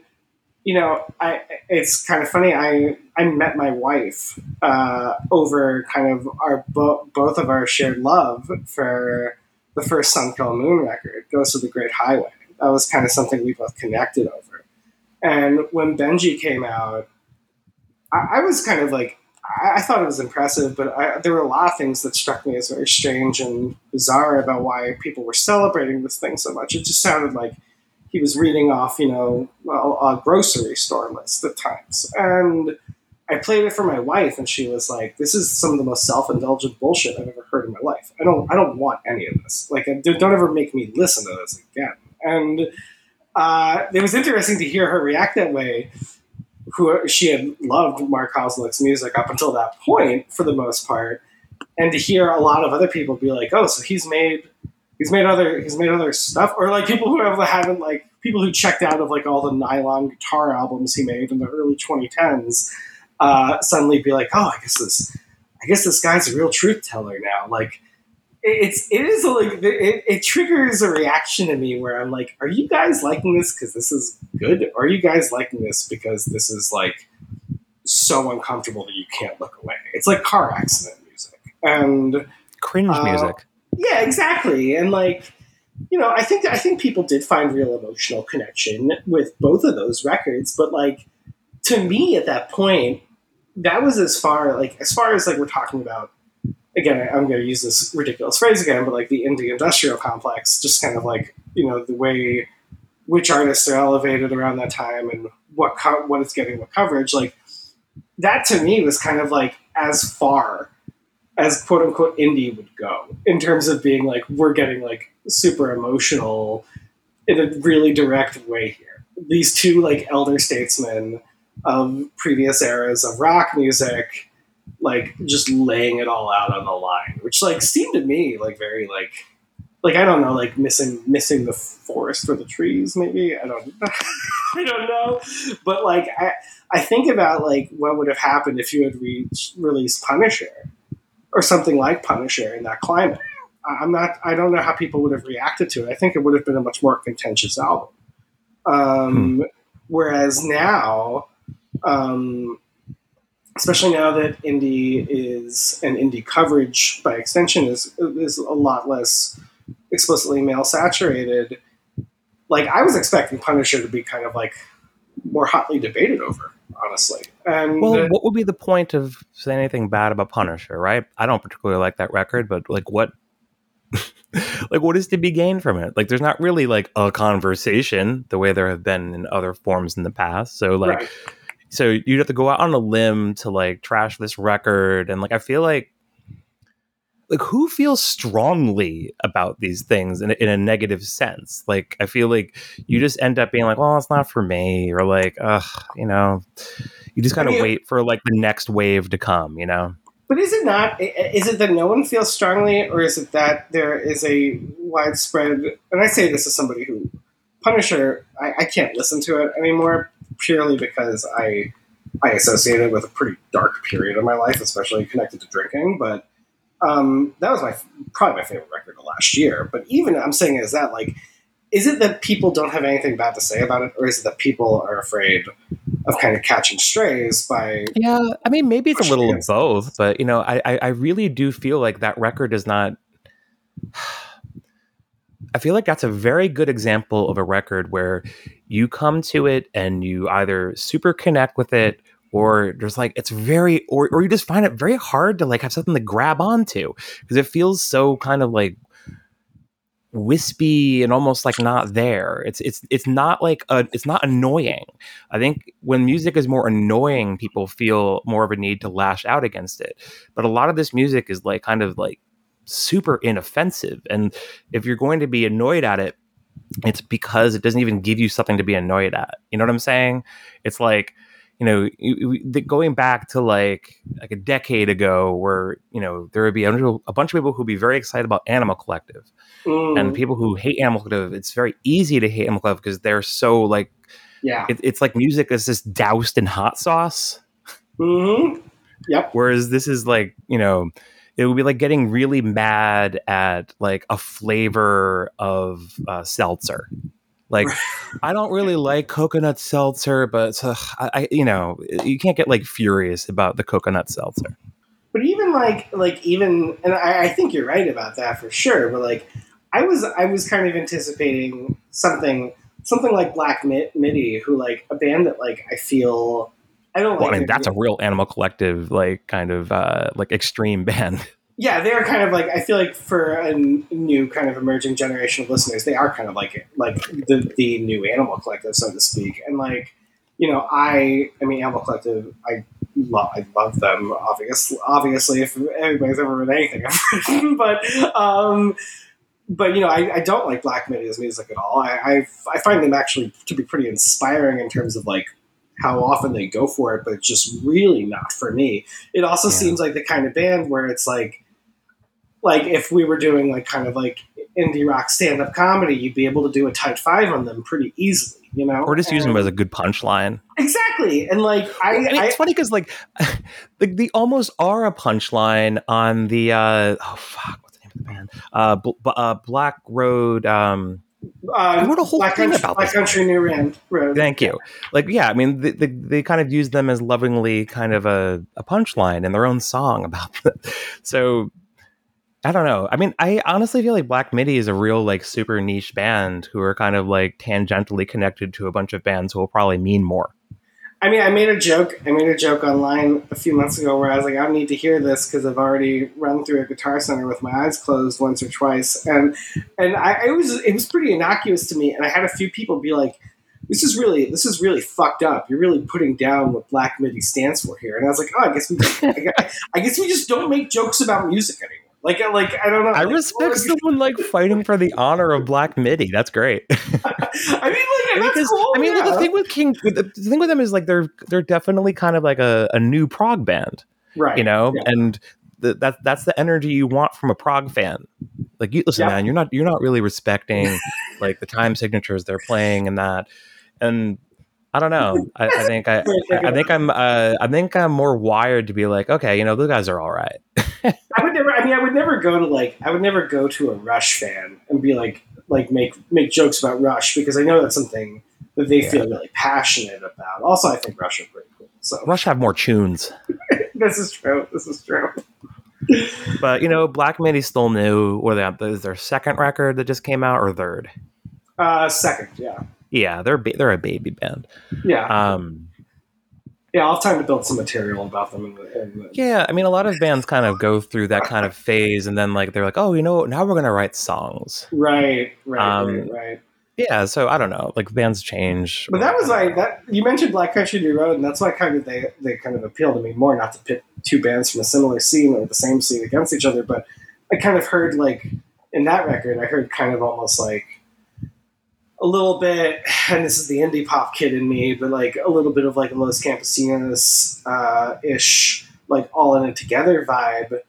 you know, I it's kind of funny. I I met my wife uh, over kind of our bo- both of our shared love for the first Sun Kil Moon record, Ghost of the Great Highway. That was kind of something we both connected over. And when Benji came out, I, I was kind of like, I, I thought it was impressive, but I, there were a lot of things that struck me as very strange and bizarre about why people were celebrating this thing so much. It just sounded like he was reading off, you know, a, a grocery store list at times. And I played it for my wife, and she was like, "This is some of the most self-indulgent bullshit I've ever heard in my life. I don't, I don't want any of this. Like, don't don't ever make me listen to this again." And uh, it was interesting to hear her react that way. Who she had loved Mark Kozelek's music up until that point, for the most part, and to hear a lot of other people be like, "Oh, so he's made." He's made other he's made other stuff, or like people who have haven't like people who checked out of like all the nylon guitar albums he made in the early 2010s uh, suddenly be like, oh, I guess this, I guess this guy's a real truth teller now. Like, it's it is like it, it triggers a reaction in me where I'm like, are you guys liking this because this is good, or are you guys liking this because this is like so uncomfortable that you can't look away? It's like car accident music, and Cringe Uh, music. Yeah, exactly. And like, you know, I think I think people did find real emotional connection with both of those records, but like to me at that point, that was as far like as far as like we're talking about again, I'm going to use this ridiculous phrase again, but like the indie industrial complex, just kind of like, you know, the way which artists are elevated around that time and what co- what is getting what coverage, like that to me was kind of like as far as quote unquote indie would go in terms of being like we're getting like super emotional in a really direct way here. These two like elder statesmen of previous eras of rock music, like just laying it all out on the line, which like seemed to me like very like like I don't know, like missing missing the forest for the trees, maybe. I don't I don't know. But like I I think about like what would have happened if you had reached released Punisher or something like Punisher in that climate. I'm not. I don't know how people would have reacted to it. I think it would have been a much more contentious album. Um, Whereas now, um, especially now that indie is and indie coverage by extension is is a lot less explicitly male saturated. Like I was expecting Punisher to be kind of like more hotly debated over, honestly. And Well, what would be the point of saying anything bad about Punisher, right? I don't particularly like that record, but like what like what is to be gained from it? Like there's not really like a conversation the way there have been in other forms in the past. So like right. so you'd have to go out on a limb to like trash this record and like I feel like like who feels strongly about these things in in a negative sense like i feel like you just end up being like well it's not for me or like ugh you know you just kind of wait for like the next wave to come you know But is it not? Is it that no one feels strongly, or is it that there is a widespread? And I say this as somebody who Punisher, I, I can't listen to it anymore purely because I I associate it with a pretty dark period of my life, especially connected to drinking. But um, that was my probably my favorite record of last year. But even I'm saying is that like, is it that people don't have anything bad to say about it, or is it that people are afraid of kind of catching strays by yeah i mean maybe it's a little of both but you know I, I i really do feel like that record is not I feel like that's a very good example of a record where you come to it and you either super connect with it or there's like it's very or, or you just find it very hard to like have something to grab onto because it feels so kind of like wispy and almost like not there. It's it's it's not like a, it's not annoying. I think when music is more annoying, people feel more of a need to lash out against it. But a lot of this music is like kind of like super inoffensive, and if you're going to be annoyed at it, it's because it doesn't even give you something to be annoyed at. You know what I'm saying? It's like you know, going back to like like a decade ago, where you know there would be a bunch of people who'd be very excited about Animal Collective, mm. and people who hate Animal Collective. It's very easy to hate Animal Collective because they're so like, yeah, it, it's like music is just doused in hot sauce. Mm-hmm. Yep. Whereas this is like you know, it would be like getting really mad at like a flavor of uh, seltzer. Like, I don't really like coconut seltzer, but uh, I, I, you know, you can't get like furious about the coconut seltzer. But even like, like even, and I, I think you're right about that for sure. But like, I was, I was kind of anticipating something, something like Black Midi, who like a band that like I feel. I don't well, like. I mean, that's a real Animal Collective, like kind of uh, like extreme band yeah, they are kind of like I feel like for a new kind of emerging generation of listeners, they are kind of like like the the new Animal Collective, so to speak. And like you know, I I mean, Animal Collective, I love I love them. Obviously, obviously, if anybody's ever read anything I've written, but um, but you know, I, I don't like Black Midi's music at all. I, I I find them actually to be pretty inspiring in terms of like how often they go for it, but it's just really not for me. It also yeah. seems like the kind of band where it's like like if we were doing like kind of like indie rock stand up comedy, you'd be able to do a tight five on them pretty easily, you know, or just and, use them as a good punchline. Exactly, and like I, it's I, funny because like the, the almost are a punchline on the uh, oh fuck, what's the name of the band? Uh, bl- uh Black Road. Um, uh, I wrote a whole Black thing country, about Black this. Country New Road. Thank you. Like, yeah, I mean, they, they, they, kind of use them as lovingly kind of a, a punchline in their own song about it. So I don't know. I mean, I honestly feel like Black Midi is a real like super niche band who are kind of like tangentially connected to a bunch of bands who will probably mean more. I mean, I made a joke. I made a joke online a few months ago where I was like, I don't need to hear this because I've already run through a Guitar Center with my eyes closed once or twice, and and I it was it was pretty innocuous to me. And I had a few people be like, "This is really this is really fucked up. You're really putting down what Black Midi stands for here." And I was like, "Oh, I guess we I guess we just don't make jokes about music anymore." Like, uh, like I don't know. I like, respect someone like fighting for the honor of Black Midi. That's great. I mean, like, because cool, I mean, yeah. the thing with King, the thing with them is like they're they're definitely kind of like a, a new prog band, right? You know, yeah. and the, that that's the energy you want from a prog fan. Like, you listen, man, you're not you're not really respecting like the time signatures they're playing and that, and I don't know. I, I think I, I, think I'm uh, I think I'm more wired to be like, okay, you know, those guys are all right. I would never. I mean, I would never go to like. I would never go to a Rush fan and be like, like make make jokes about Rush because I know that's something that they yeah. feel really passionate about. Also, I think Rush are pretty cool. So Rush have more tunes. this is true. This is true. but you know, Black Midi still new. Or that is their second record that just came out, or third? Uh, second, yeah. Yeah, they're ba- they're a baby band. Yeah. Um, yeah, I'll have time to build some material about them. In the, in the... Yeah, I mean, a lot of bands kind of go through that kind of phase, and then like they're like, oh, you know, now we're gonna write songs. Right, right, um, right, right. Yeah, so I don't know, like bands change. But that was like that. You mentioned Black Country New Road, and that's why kind of they they kind of appeal to me more. Not to pit two bands from a similar scene or the same scene against each other, but I kind of heard like in that record, I heard kind of almost like a little bit, and this is the indie pop kid in me, but like a little bit of like a Los Campesinos uh, ish, like all in it together vibe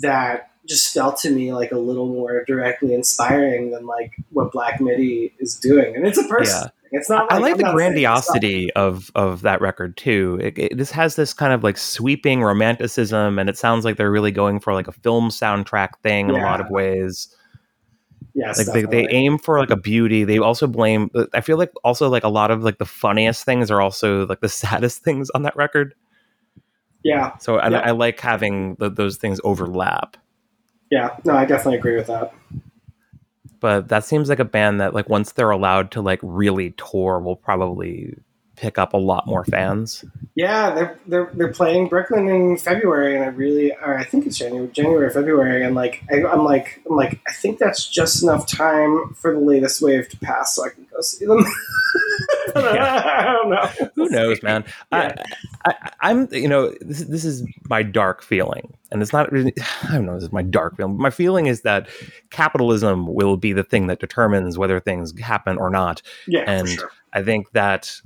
that just felt to me like a little more directly inspiring than like what Black Midi is doing, and it's a person. Yeah. It's not. Like, I like I'm the grandiosity of of that record too. It, it, this has this kind of like sweeping romanticism, and it sounds like they're really going for like a film soundtrack thing yeah. in a lot of ways. Yes, like they, they aim for like a beauty. They also blame. I feel like also like a lot of like the funniest things are also like the saddest things on that record. Yeah. So and yeah. I, I like having the, those things overlap. Yeah. No, I definitely agree with that. But that seems like a band that like once they're allowed to like really tour, will probably pick up a lot more fans. Yeah, they're they're they're playing Brooklyn in February, and I really, or I think it's January, January, February, and like I, am like I'm like I think that's just enough time for the latest wave to pass, so I can go see them. yeah. I don't know. Who knows, man? Yeah. I, am you know, this this is my dark feeling, and it's not really. I don't know. This is my dark feeling. My feeling is that capitalism will be the thing that determines whether things happen or not. Yeah, and sure. I think that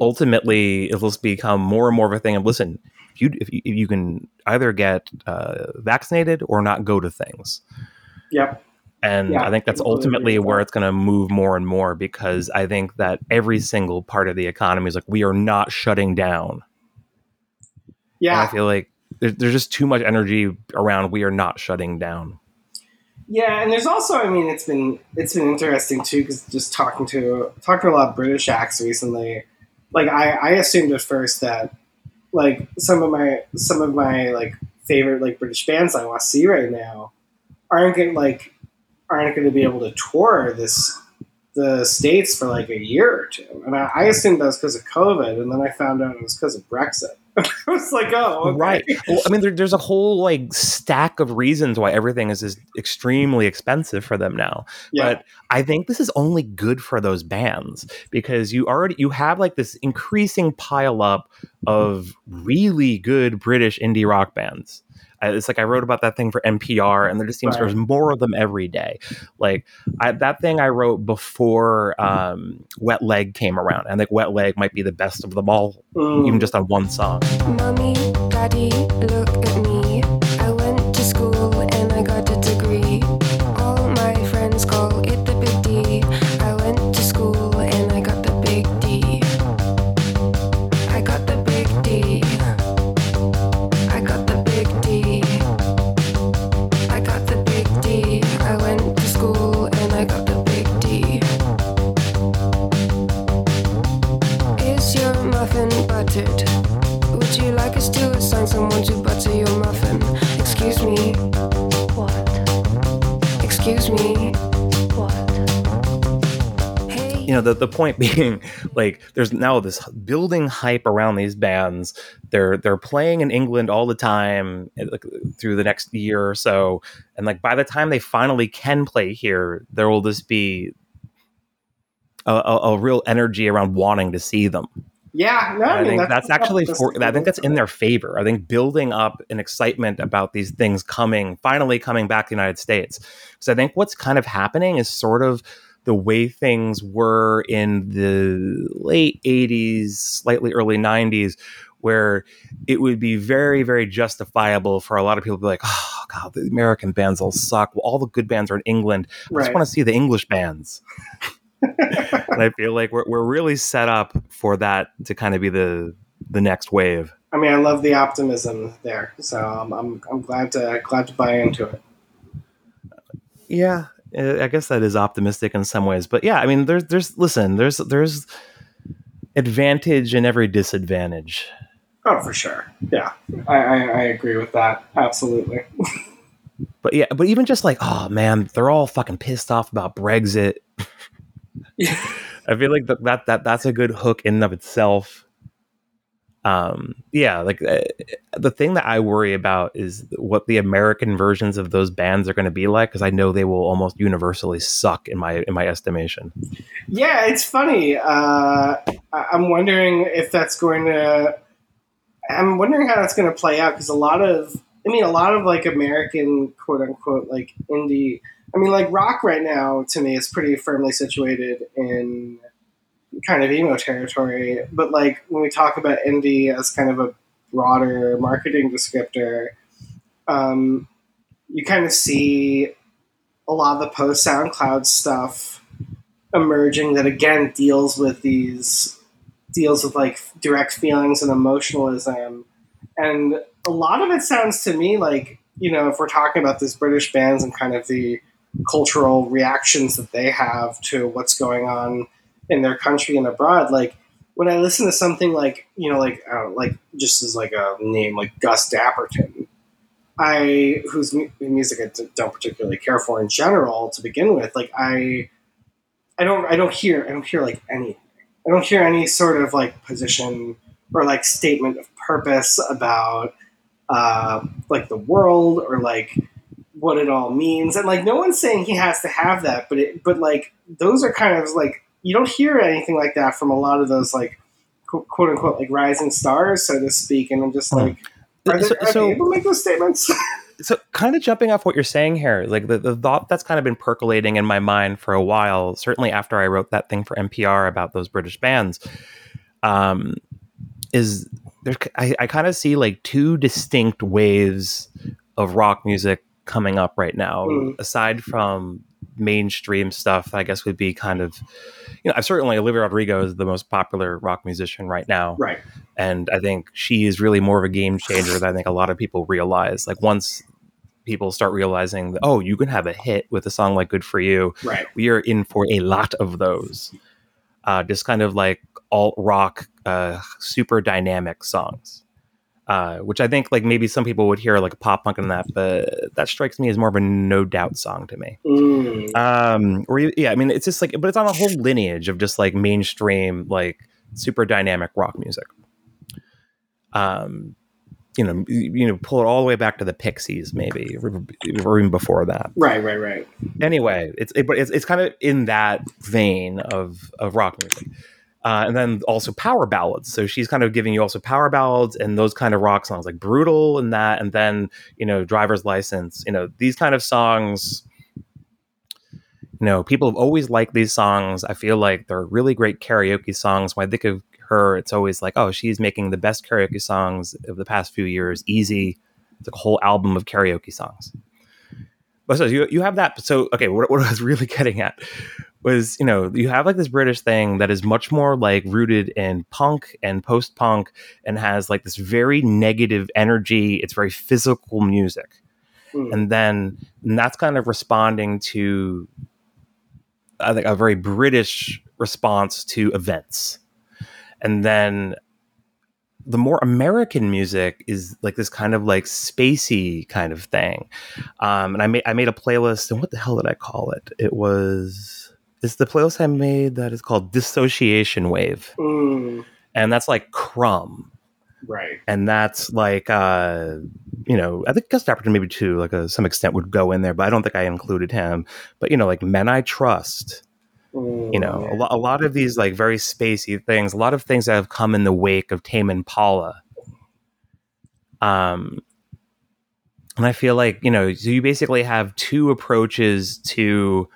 ultimately it'll become more and more of a thing. Of listen if you if you, if you can either get uh, vaccinated or not go to things. Yep. And yeah, i think that's ultimately where it's going to move more and more because i think that every single part of the economy is like we are not shutting down. Yeah and i feel like there's, there's just too much energy around we are not shutting down. Yeah, and there's also, I mean, it's been it's been interesting too because just talking to talking to a lot of British acts recently, like I, I assumed at first that like some of my some of my like favorite like British bands I want to see right now aren't gonna like aren't going to be able to tour this the states for like a year or two, and I, I assumed that was because of COVID, and then I found out it was because of Brexit. I was like, oh, okay. right. Well, I mean, there, there's a whole like stack of reasons why everything is, is extremely expensive for them now. Yeah. But I think this is only good for those bands because you already you have like this increasing pile up of really good British indie rock bands it's like I wrote about that thing for NPR, and there just seems right. there's more of them every day. Like I, that thing I wrote before um, Wet Leg came around, and like Wet Leg might be the best of them all, mm. even just on one song. Mommy, Daddy, look know the, the point being like there's now this building hype around these bands they're they're playing in england all the time eh, like, through the next year or so and like by the time they finally can play here there will just be a, a, a real energy around wanting to see them yeah, no, I, I think that's, that's actually for, I think that's in their favor. I think building up an excitement about these things coming, finally coming back to the United States. Because I think what's kind of happening is sort of the way things were in the late 80s, slightly early 90s, where it would be very, very justifiable for a lot of people to be like, oh, God, the American bands all suck. Well, all the good bands are in England. I right. just want to see the English bands. and I feel like we're, we're really set up for that to kind of be the the next wave. I mean, I love the optimism there, so I'm I'm, I'm glad to glad to buy into it. Yeah, I guess that is optimistic in some ways, but yeah, I mean, there's there's listen, there's there's advantage in every disadvantage. Oh, for sure. Yeah, I, I, I agree with that. Absolutely. but yeah, but even just like, oh man, they're all fucking pissed off about Brexit. I feel like that, that that that's a good hook in and of itself um yeah like uh, the thing that i worry about is what the american versions of those bands are going to be like because i know they will almost universally suck in my in my estimation. Yeah it's funny uh i'm wondering if that's going to i'm wondering how that's going to play out because a lot of i mean a lot of like american quote unquote like indie i mean like rock right now to me is pretty firmly situated in kind of emo territory. But like when we talk about indie as kind of a broader marketing descriptor, um, you kind of see a lot of the post SoundCloud stuff emerging that again deals with these deals with like direct feelings and emotionalism. And a lot of it sounds to me like, you know, if we're talking about these British bands and kind of the cultural reactions that they have to what's going on in their country and abroad. Like when I listen to something like you know, like know, like just as like a name like Gus Dapperton, I whose music I don't particularly care for in general to begin with. Like I, I don't I don't hear I don't hear like anything. I don't hear any sort of like position or like statement of purpose about uh, like the world or like what it all means. And like no one's saying he has to have that, but it, but like those are kind of like you don't hear anything like that from a lot of those like quote unquote like rising stars, so to speak. And I'm just like, are, So- are so- they able to make those statements? so kind of jumping off what you're saying here like the, the thought that's kind of been percolating in my mind for a while certainly after i wrote that thing for npr about those british bands um, is there's i, I kind of see like two distinct waves of rock music coming up right now Mm. aside from mainstream stuff i guess would be kind of you know I've certainly olivia rodrigo is the most popular rock musician right now right. and I think she is really more of a game changer than I think a lot of people realize. Like once people start realizing that, oh, you can have a hit with a song like "Good for You," Right. we are in for a lot of those. Uh, just kind of like alt rock, uh, super dynamic songs. Uh, which I think like maybe some people would hear like pop punk in that, but that strikes me as more of a no doubt song to me. Mm. Um, or yeah, I mean, it's just like, but it's on a whole lineage of just like mainstream, like super dynamic rock music. Um, you know, you know, pull it all the way back to the Pixies, maybe, or, or even before that. Right. Right. Right. Anyway, it's it, but it's it's kind of in that vein of of rock music. Uh, and then also power ballads. So she's kind of giving you also power ballads and those kind of rock songs like Brutal and that. And then, you know, Driver's License, you know, these kind of songs you know, people have always liked these songs. I feel like they're really great karaoke songs. When I think of her, it's always like, oh, she's making the best karaoke songs of the past few years. Easy. It's like a whole album of karaoke songs. But so you, you have that. So, okay, what, what I was really getting at was, you know, you have like this British thing that is much more like rooted in punk and post punk and has like this very negative energy. It's very physical music Mm. and then and that's kind of responding to I think a very British response to events, and then the more American music is like this kind of like spacey kind of thing. Um, and I made I made a playlist, and what the hell did I call it? It was it's the playlist I made that is called Dissociation Wave, Mm. and that's like Crumb Right. and that's like uh you know i think gus dapperton maybe to like a, some extent would go in there but i don't think i included him but you know like men i trust Mm. you know a, lo- a lot of these like very spacey things a lot of things that have come in the wake of tame impala um and i feel like you know so you basically have two approaches to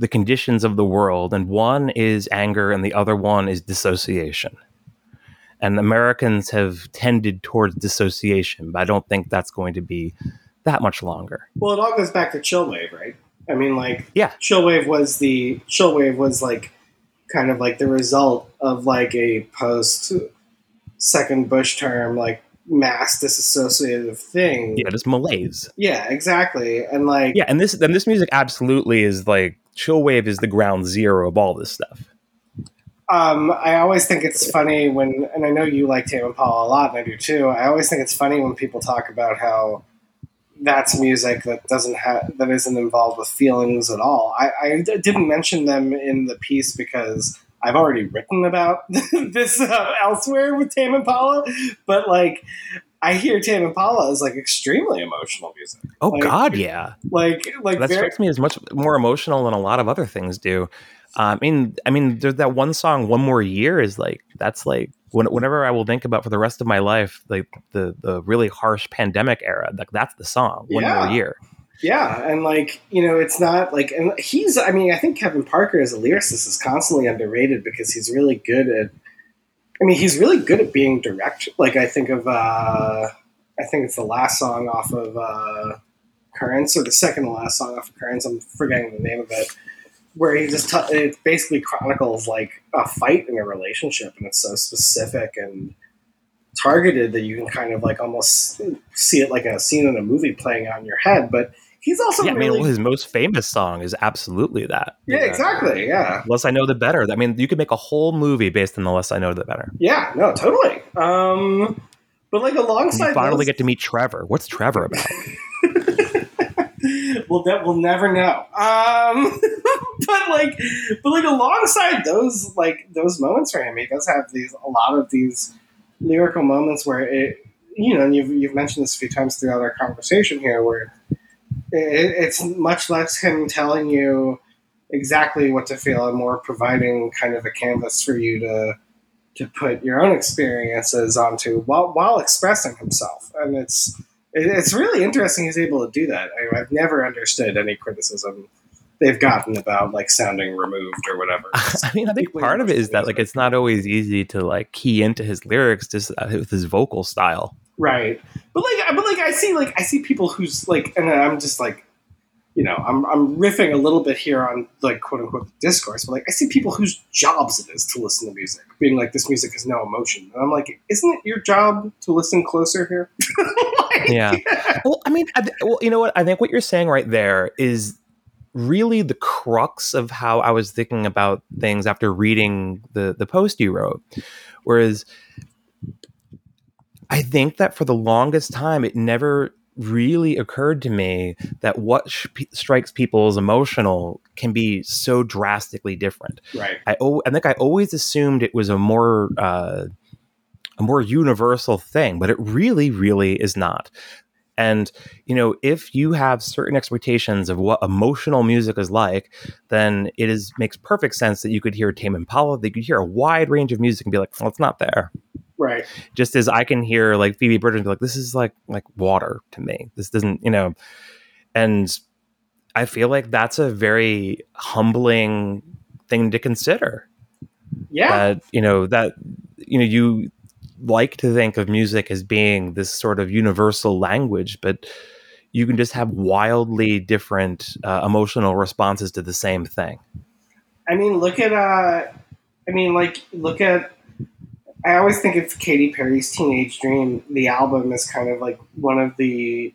the conditions of the world and one is anger and the other one is dissociation and americans have tended towards dissociation but i don't think that's going to be that much longer Well, it all goes back to chillwave, right? I mean, like, Yeah. chillwave was the chillwave was like kind of like the result of like a post second Bush term like mass disassociative thing. yeah just malaise Yeah, exactly. And like, yeah and this and this music absolutely is like chillwave is the ground zero of all this stuff Um, I always think it's funny when, and I know you like Tame Impala a lot, and I do too. I always think it's funny when people talk about how that's music that doesn't have that isn't involved with feelings at all. I didn't mention them in the piece because I've already written about this uh, elsewhere with Tame Impala, but like. I hear Tame Impala as like extremely emotional music. oh Like- god yeah Like, like that very, strikes me as much more emotional than a lot of other things do Uh, I mean, I mean, there's that one song, "One More Year," is like that's like when, whenever I will think about for the rest of my life, like the the really harsh pandemic era, like that's the song, "One Yeah. More Year." Yeah, and like you know, it's not like, and he's. I mean, I think Kevin Parker as a lyricist is constantly underrated because he's really good at. I mean, he's really good at being direct. Like I think of, uh I think it's the last song off of uh Currents, or the second to last song off of Currents. I'm forgetting the name of it. Where he just t- it basically chronicles like a fight in a relationship, and it's so specific and targeted that you can kind of like almost see it like a scene in a movie playing out in your head. But he's also yeah, I mean, well, his most famous song is absolutely that. yeah, exactly, yeah, Less I know, the better. I mean, you could make a whole movie based on the less I know, the better. yeah, no, totally. Um, but like And alongside you finally those- get to meet Trevor. What's Trevor about? we'll ne- we'll never know. Um, but like, but like alongside those like those moments for him, he does have these a lot of these lyrical moments where it, you know, and you've you've mentioned this a few times throughout our conversation here, where it, it's much less him telling you exactly what to feel and more providing kind of a canvas for you to to put your own experiences onto while while expressing himself, and it's it's really interesting he's able to do that. I, I've never understood any criticism they've gotten about like sounding removed or whatever. I mean, I think part of it is that like it's not always easy to like key into his lyrics just uh, with his vocal style. Right. But like but like I see like I see people who's like and I'm just like you know, I'm, I'm riffing a little bit here on like quote unquote discourse, but like I see people whose jobs it is to listen to music, being like this music has no emotion, and I'm like, isn't it your job to listen closer here? like, yeah. Well, I mean, I well, you know what? I think what you're saying right there is really the crux of how I was thinking about things after reading the the post you wrote. Whereas I think that for the longest time, it never really occurred to me that what sh- strikes people as emotional can be so drastically different. Right. I, o- I think I always assumed it was a more uh, a more universal thing, but it really, really is not. And you know, if you have certain expectations of what emotional music is like, then it is makes perfect sense that you could hear Tame Impala, that you could hear a wide range of music and be like, "Well, it's not there." Right. Just as I can hear like Phoebe Bridgers be like, "This is like like water to me. This doesn't, you know." And I feel like that's a very humbling thing to consider. Yeah. That you know that you know you like to think of music as being this sort of universal language, but you can just have wildly different uh, emotional responses to the same thing. I mean, look at uh, I mean, like look at. I always think of Katy Perry's Teenage Dream. The album is kind of like one of the,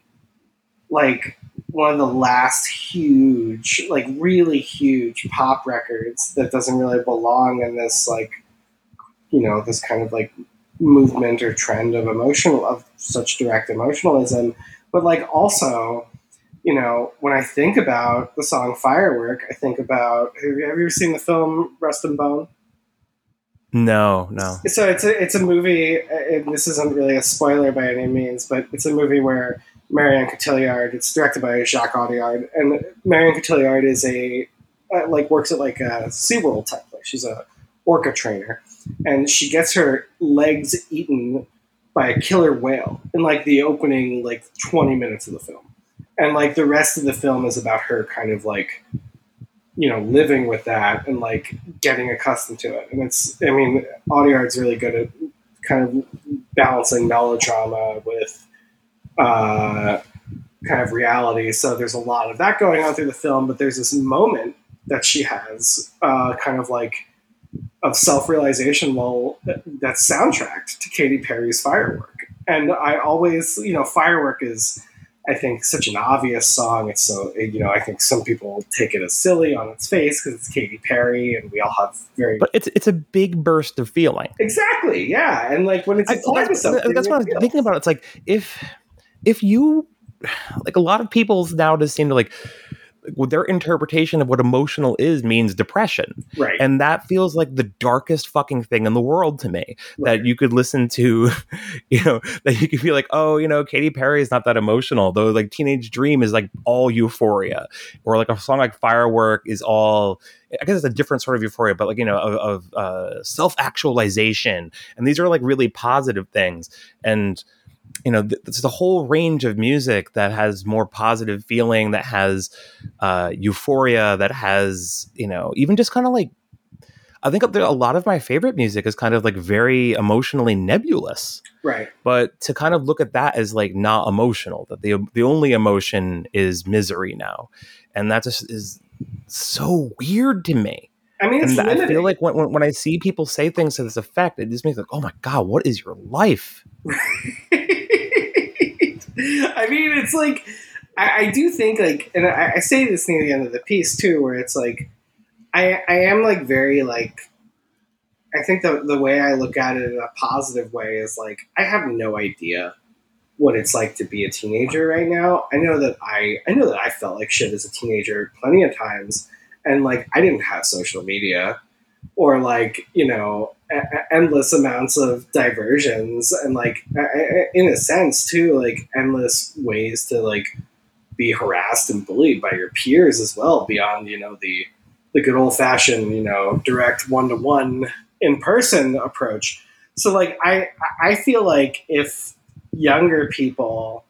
like one of the last huge, like really huge pop records that doesn't really belong in this like, you know, this kind of like movement or trend of emotional of such direct emotionalism but like also you know when i think about the song firework i think about have you ever seen the film rust and bone No, no. so it's a it's a movie and this isn't really a spoiler by any means but it's a movie where Marion cotillard it's directed by jacques audiard and Marion cotillard is a uh, like works at like a seaworld type place she's a orca trainer and she gets her legs eaten by a killer whale in like the opening like 20 minutes of the film and like the rest of the film is about her kind of like you know living with that and like getting accustomed to it and it's i mean audiard's really good at kind of balancing melodrama with uh kind of reality so there's a lot of that going on through the film but there's this moment that she has uh kind of like of self-realization while that's soundtracked to Katy Perry's Firework. And I always, you know, Firework is I think such an obvious song. It's so you know, I think some people take it as silly on its face because it's Katy Perry and we all have very But it's it's a big burst of feeling. Exactly. Yeah. And like when it's I, that's, something. that's what I was thinking about. It's like if if you like a lot of people now just seem to like their interpretation of what emotional is means depression. Right. And that feels like the darkest fucking thing in the world to me. Right. That you could listen to, you know, that you could be like, oh, you know, Katy Perry is not that emotional, though like Teenage Dream is like all euphoria. Or like a song like Firework is all I guess it's a different sort of euphoria, but like, you know, of, of uh, self actualization. And these are like really positive things. And you know, th- there's a whole range of music that has more positive feeling, that has uh, euphoria, that has, you know, even just kind of like, I think a lot of my favorite music is kind of like very emotionally nebulous. right. But to kind of look at that as like not emotional, that the the only emotion is misery now, and that just is so weird to me. I mean, it's I feel like when, when, when I see people say things to this effect, it just makes like, oh my god, what is your life? I mean, it's like I, I do think like, and I, I say this near the end of the piece too, where it's like I I am like very like I think the the way I look at it in a positive way is like I have no idea what it's like to be a teenager right now. I know that I I know that I felt like shit as a teenager plenty of times, and like I didn't have social media or like you know a- endless amounts of diversions and like in a sense too like endless ways to like be harassed and bullied by your peers as well beyond you know the the good old fashioned you know direct one to one in person approach. So like i i feel like if younger people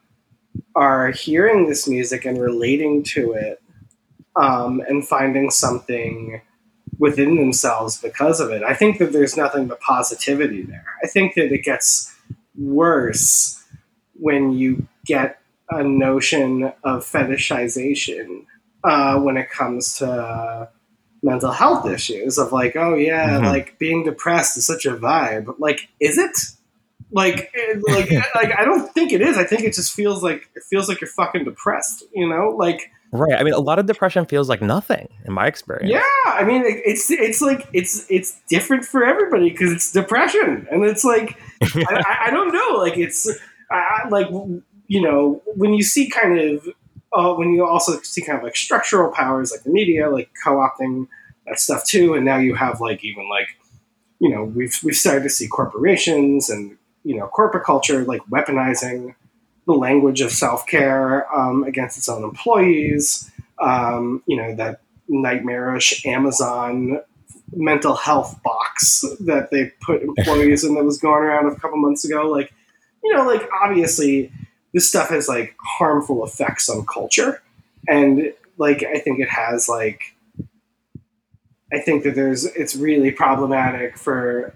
are hearing this music and relating to it um, and finding something within themselves because of it. I think that there's nothing but positivity there. I think that it gets worse when you get a notion of fetishization uh, when it comes to mental health issues of like, oh yeah, mm-hmm. like being depressed is such a vibe. Like, is it? Like, eh, like, like I don't think it is. I think it just feels like it feels like you're fucking depressed. You know, like Right. I mean, a lot of depression feels like nothing in my experience. Yeah. I mean, it's it's like it's it's different for everybody because it's depression, and it's like I, I, don't know. Like it's I, like you know when you see kind of uh, when you also see kind of like structural powers like the media like co-opting that stuff too, and now you have like even like you know we've we've started to see corporations and you know corporate culture like weaponizing the language of self care um, against its own employees. Um, you know that nightmarish Amazon mental health box that they put employees in that was going around a couple months ago. Like, you know, like obviously this stuff has like harmful effects on culture, and like I think it has like. I think that there's it's really problematic for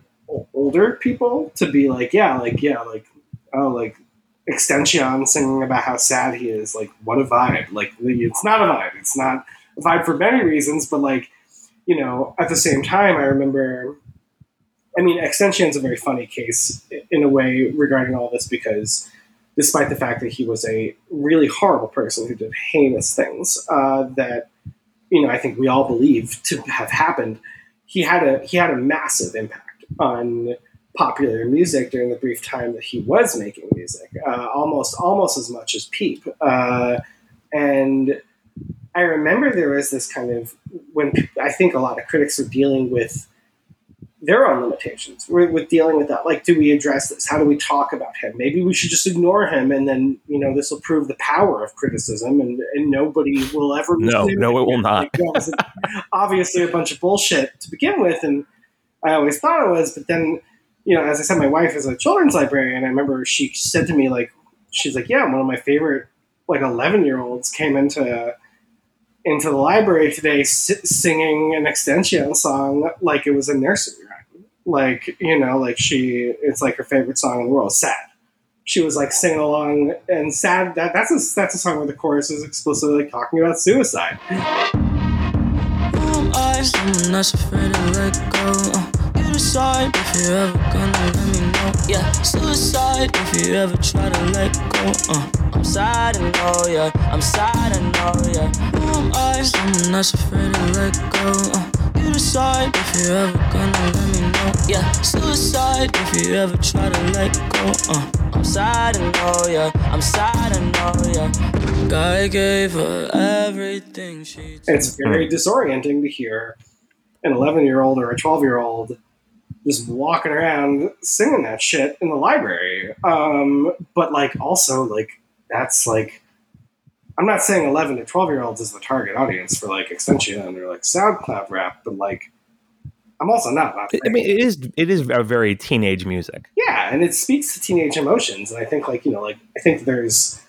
older people to be like, yeah, like yeah, like oh, like XXXTentacion singing about how sad he is. Like, what a vibe! Like, it's not a vibe. It's not a vibe for many reasons, but like, you know, at the same time, I remember. I mean, XXXTentacion's a very funny case in a way regarding all this because, despite the fact that he was a really horrible person who did heinous things uh, that, you know, I think we all believe to have happened, he had a he had a massive impact on popular music during the brief time that he was making music, uh, almost almost as much as Peep. Uh, and I remember there was this kind of when I think a lot of critics are dealing with their own limitations with, with dealing with that. Like, do we address this? How do we talk about him? Maybe we should just ignore him, and then you know this will prove the power of criticism, and, and nobody will ever. No, no, it will not. obviously, a bunch of bullshit to begin with, and I always thought it was, but then you know, as I said, my wife is a children's librarian. I remember she said to me, like, she's like, yeah, one of my favorite, like, 11 year olds came into into the library today singing an XXXTentacion song like it was a nursery rhyme. Like, you know, like she, it's like her favorite song in the world, Sad. She was like singing along and sad. That, that's a that's a song where the chorus is explicitly like, talking about suicide. Suicide if you ever gonna let me know. Yeah, suicide if you ever try to let go. Uh, I'm sad, I know, yeah. I'm sad, I know, yeah. Who am I? Someone that's afraid to let go. Uh, you decide if you ever gonna let me know. Yeah, suicide if you ever try to let go. Uh, I'm sad, I know, yeah. I'm sad, I know, yeah. Guy gave her everything she. It's very disorienting to hear an 11 year old or a 12 year old just walking around singing that shit in the library. Um, but like also like that's like I'm not saying 11 to 12 year olds is the target audience for like XXXTentacion or like SoundCloud rap, but like I'm also not. not I mean, it is it is a very teenage music. Yeah, and it speaks to teenage emotions, and I think like you know like I think there's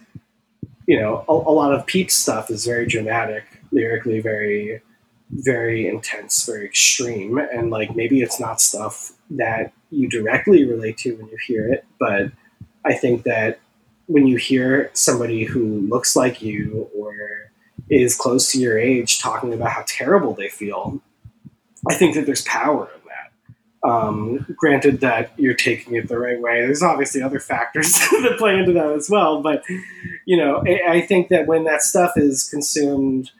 you know a, a lot of Peep stuff is very dramatic, lyrically very very intense, very extreme, and like maybe it's not stuff that you directly relate to when you hear it, but I think that when you hear somebody who looks like you or is close to your age talking about how terrible they feel, I think that there's power in that. Um, granted that you're taking it the right way. There's obviously other factors that play into that as well, but you know, I, I think that when that stuff is consumed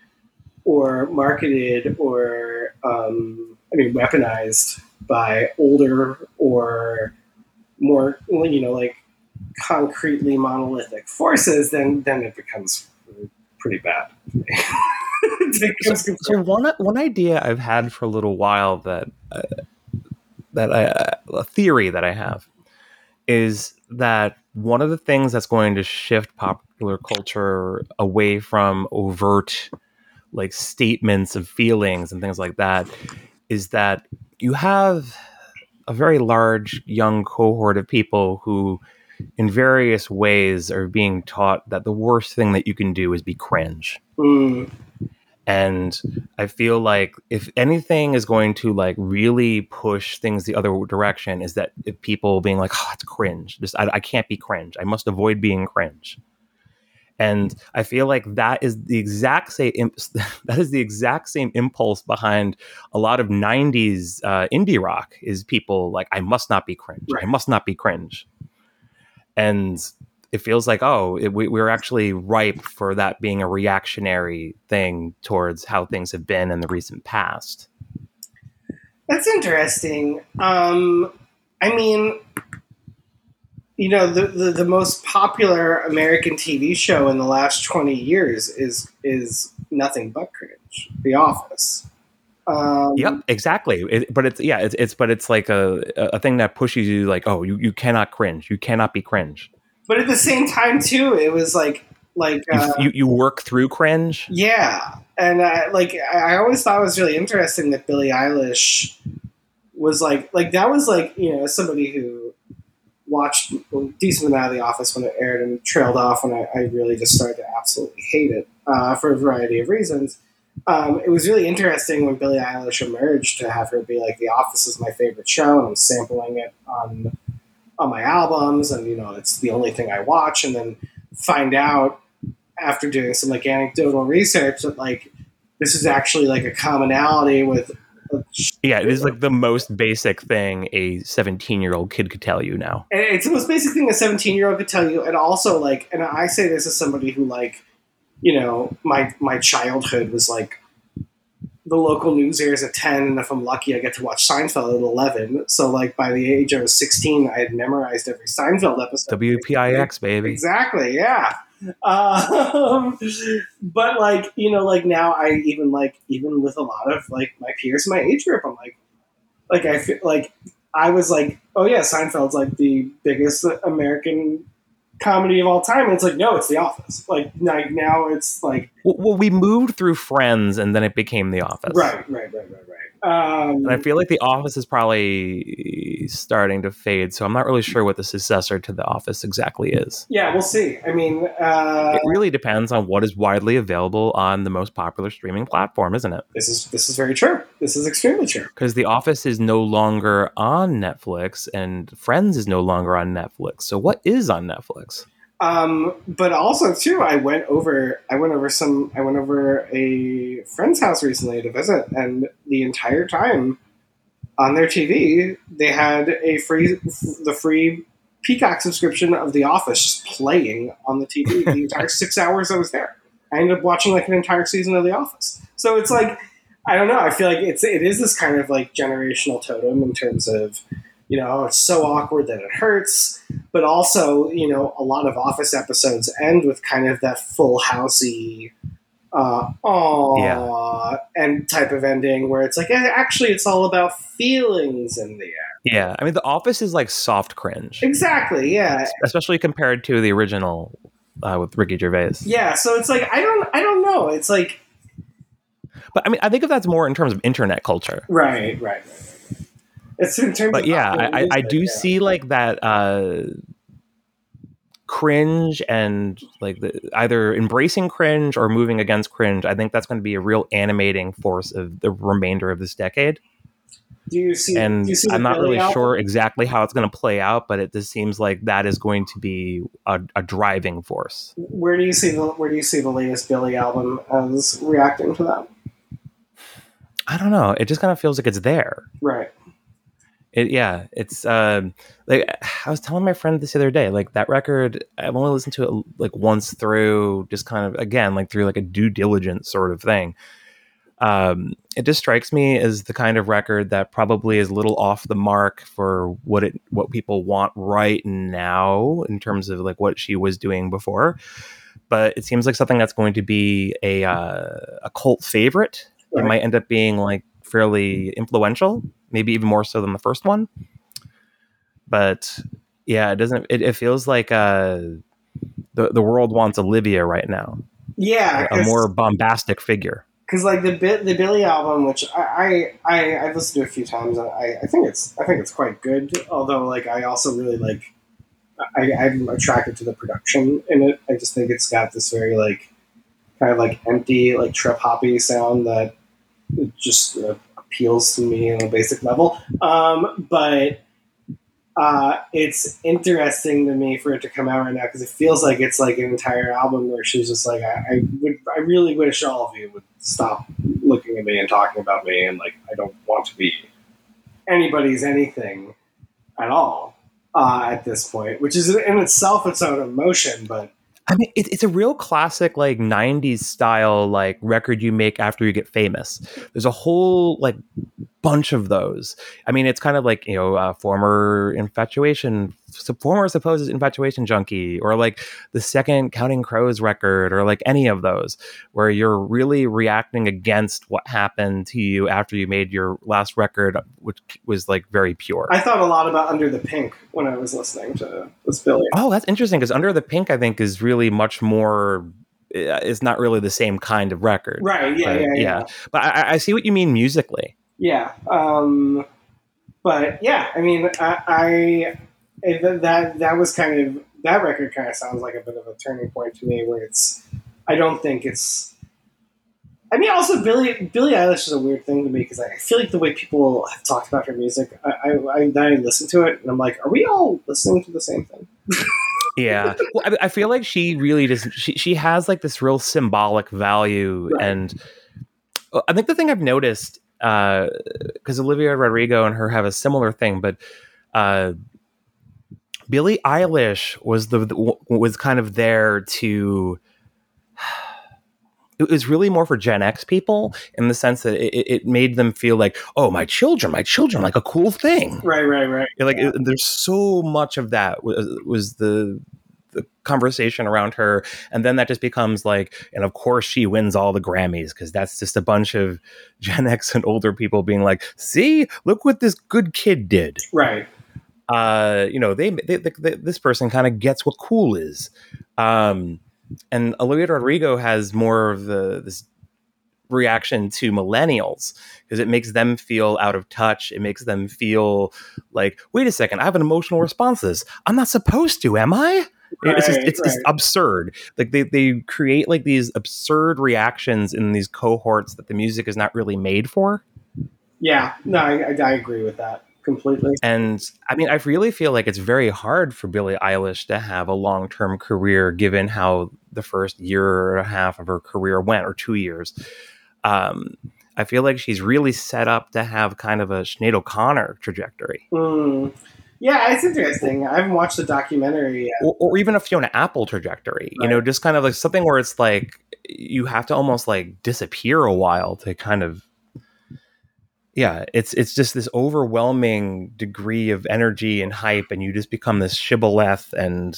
or marketed or um, I mean weaponized by older or more you know like concretely monolithic forces, then then it becomes pretty bad. so, so, one one idea I've had for a little while that uh, that I, uh, a theory that I have is that one of the things that's going to shift popular culture away from overt like statements of feelings and things like that is that you have a very large young cohort of people who in various ways are being taught that the worst thing that you can do is be cringe. Mm. And I feel like if anything is going to like really push things the other direction, is that if people being like, "Oh, it's cringe. Just I, I can't be cringe. I must avoid being cringe." And I feel like that is the exact same that is the exact same impulse behind a lot of '90s uh, indie rock. Is people like, "I must not be cringe. Right. I must not be cringe." And it feels like oh it, we, we're actually ripe for that being a reactionary thing towards how things have been in the recent past that's interesting um, i mean you know the, the, the most popular american tv show in the last 20 years is is nothing but cringe the office um, yep, exactly. It, but it's yeah, it's, it's but it's like a a thing that pushes you like, oh, you, you cannot cringe. You cannot be cringe. But at the same time, too, it was like like uh, you, you work through cringe. Yeah, and I, like I always thought it was really interesting that Billie Eilish was like like that was like you know somebody who watched a decent amount of The Office when it aired and trailed off when I, I really just started to absolutely hate it uh, for a variety of reasons. Um, it was really interesting when Billie Eilish emerged to have her be like, "The Office is my favorite show," and I'm sampling it on on my albums, and you know, it's the only thing I watch, and then find out after doing some like anecdotal research that like this is actually like a commonality with yeah, it is like the most basic thing a 17 year old kid could tell you now. And it's the most basic thing a 17 year old could tell you. And also, like, and I say this as somebody who, like, you know, my my childhood was like the local news airs at 10 and if i'm lucky i get to watch seinfeld at 11 so like by the age i was 16 i had memorized every seinfeld episode wpix baby exactly yeah um, but like you know like now i even like even with a lot of like my peers in my age group i'm like like i feel like i was like oh yeah seinfeld's like the biggest american comedy of all time. And it's like, no, it's The Office. Like, like now it's like. Well, we moved through Friends, and then it became The Office. Right, right, right, right, right. Um, and I feel like The Office is probably starting to fade, so I'm not really sure what the successor to The Office exactly is. Yeah, we'll see. I mean, uh, it really depends on what is widely available on the most popular streaming platform, isn't it? This is this is very true. This is extremely true. Because The Office is no longer on Netflix, and Friends is no longer on Netflix. So what is on Netflix? Um, but also too, I went over I went over some I went over a friend's house recently to visit, and the entire time on their TV they had a free the free Peacock subscription of The Office just playing on the TV the entire six hours I was there. I ended up watching like an entire season of The Office. So it's like I don't know. I feel like it's it is this kind of like generational totem in terms of you know, it's so awkward that it hurts. But also, you know, a lot of Office episodes end with kind of that full housey, uh, aw, yeah. and type of ending where it's like, eh, actually, it's all about feelings in the end. Yeah, I mean, The Office is like soft cringe. Exactly. Yeah, especially compared to the original uh, with Ricky Gervais. Yeah, so it's like I don't, I don't know. It's like, but I mean, I think of that's more in terms of internet culture. Right. Right. Right. It's in terms but yeah, I, I, do yeah. see like that uh, cringe and like the, either embracing cringe or moving against cringe. I think that's going to be a real animating force of the remainder of this decade. Do you see? And you see I'm not really album? sure exactly how it's going to play out, but it just seems like that is going to be a, a, driving force. Where do you see the Where do you see the latest Billie album as reacting to that? I don't know. It just kind of feels like it's there. Right. It, yeah, it's um, like I was telling my friend this other day. Like that record, I've only listened to it like once through, just kind of again like through like a due diligence sort of thing. Um, it just strikes me as the kind of record that probably is a little off the mark for what it what people want right now in terms of like what she was doing before. but it seems like something that's going to be a uh, a cult favorite. It might end up being like fairly influential, maybe even more so than the first one. But yeah, it doesn't. It, it feels like uh, the the world wants Olivia right now. Yeah, a more bombastic figure. Because like the bit the Billie album, which I I, I have listened to a few times, I, I think it's I think it's quite good. Although like I also really like I, I'm attracted to the production in it. I just think it's got this very like kind of like empty like trip hoppy sound that just uh, appeals to me on a basic level. Um, but uh, it's interesting to me for it to come out right now because it feels like it's like an entire album where she's just like, I, I, would, I really wish all of you would stop looking at me and talking about me, and like, I don't want to be anybody's anything at all uh, at this point, which is in itself its own emotion, but I mean, it, it's a real classic, like '90s style, like record you make after you get famous. There's a whole like bunch of those. I mean, it's kind of like you know, uh, former infatuation, former supposed infatuation junkie, or like the second Counting Crows record, or like any of those, where you're really reacting against what happened to you after you made your last record, which was like very pure. I thought a lot about Under the Pink when I was listening to this Billie. Oh, that's interesting because Under the Pink, I think, is really much more it's not really the same kind of record. Right. Yeah. But, yeah, yeah, yeah. But I, I, see what you mean musically. Yeah. Um, but yeah, I mean, I, I that that was kind of that record kind of sounds like a bit of a turning point to me, where it's I don't think it's. I mean, also Billie Billie Eilish is a weird thing to me because I feel like the way people have talked about her music, I, I, I, I listen to it and I'm like, are we all listening to the same thing? yeah, well, I, I, feel like she really does. She she has like this real symbolic value, right. and uh, I think the thing I've noticed because uh, Olivia Rodrigo and her have a similar thing, but uh, Billie Eilish was the, the, was kind of there to. It was really more for Gen X people in the sense that it, it made them feel like, oh, my children, my children, like a cool thing. Right, right, right. Like yeah. it, there's so much of that was, was the the conversation around her and then that just becomes like and of course she wins all the grammys because that's just a bunch of gen x and older people being like see look what this good kid did right uh you know they, they, they this person kind of gets what cool is um and olivia rodrigo has more of the this reaction to millennials because it makes them feel out of touch. It makes them feel like, wait a second, I have an emotional response to this. I'm not supposed to, am I? Right, it's just it's, right. it's absurd. Like they they create like these absurd reactions in these cohorts that the music is not really made for. Yeah, no, I, I agree with that completely. And I mean, I really feel like it's very hard for Billie Eilish to have a long term career given how the first year and a half of her career went, or two years. Um, I feel like she's really set up to have kind of a Sinead O'Connor trajectory. Mm. Yeah, it's interesting. I haven't watched the documentary yet. Or, or even a Fiona Apple trajectory. Right. You know, just kind of like something where it's like you have to almost like disappear a while to kind of yeah, it's it's just this overwhelming degree of energy and hype, and you just become this shibboleth, and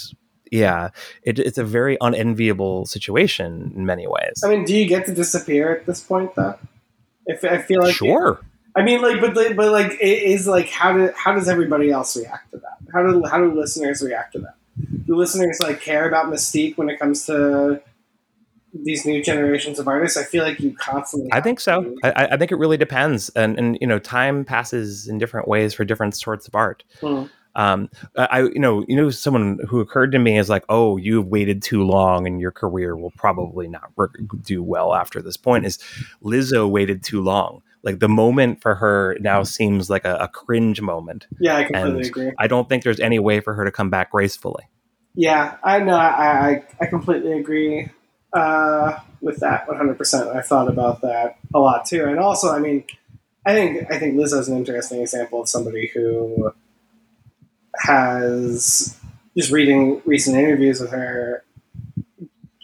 yeah, it, it's a very unenviable situation in many ways. I mean, do you get to disappear at this point, though? If I feel like sure, I mean, like, but but like, it is like how do how does everybody else react to that? How do how do listeners react to that? Do listeners like care about mystique when it comes to these new generations of artists? I feel like you constantly. I think so. I, I, think it really depends, and and you know, time passes in different ways for different sorts of art. Hmm. Um, I you know you know someone who occurred to me is like, oh, you've waited too long, and your career will probably not work, do well after this point. Is Lizzo waited too long? like the moment for her now seems like a, a cringe moment. Yeah, I completely agree. I don't think there's any way for her to come back gracefully. Yeah, I know. I, I, I completely agree uh, with that 100%. I thought about that a lot too. And also, I mean, I think I think Lizzo's an interesting example of somebody who has just reading recent interviews with her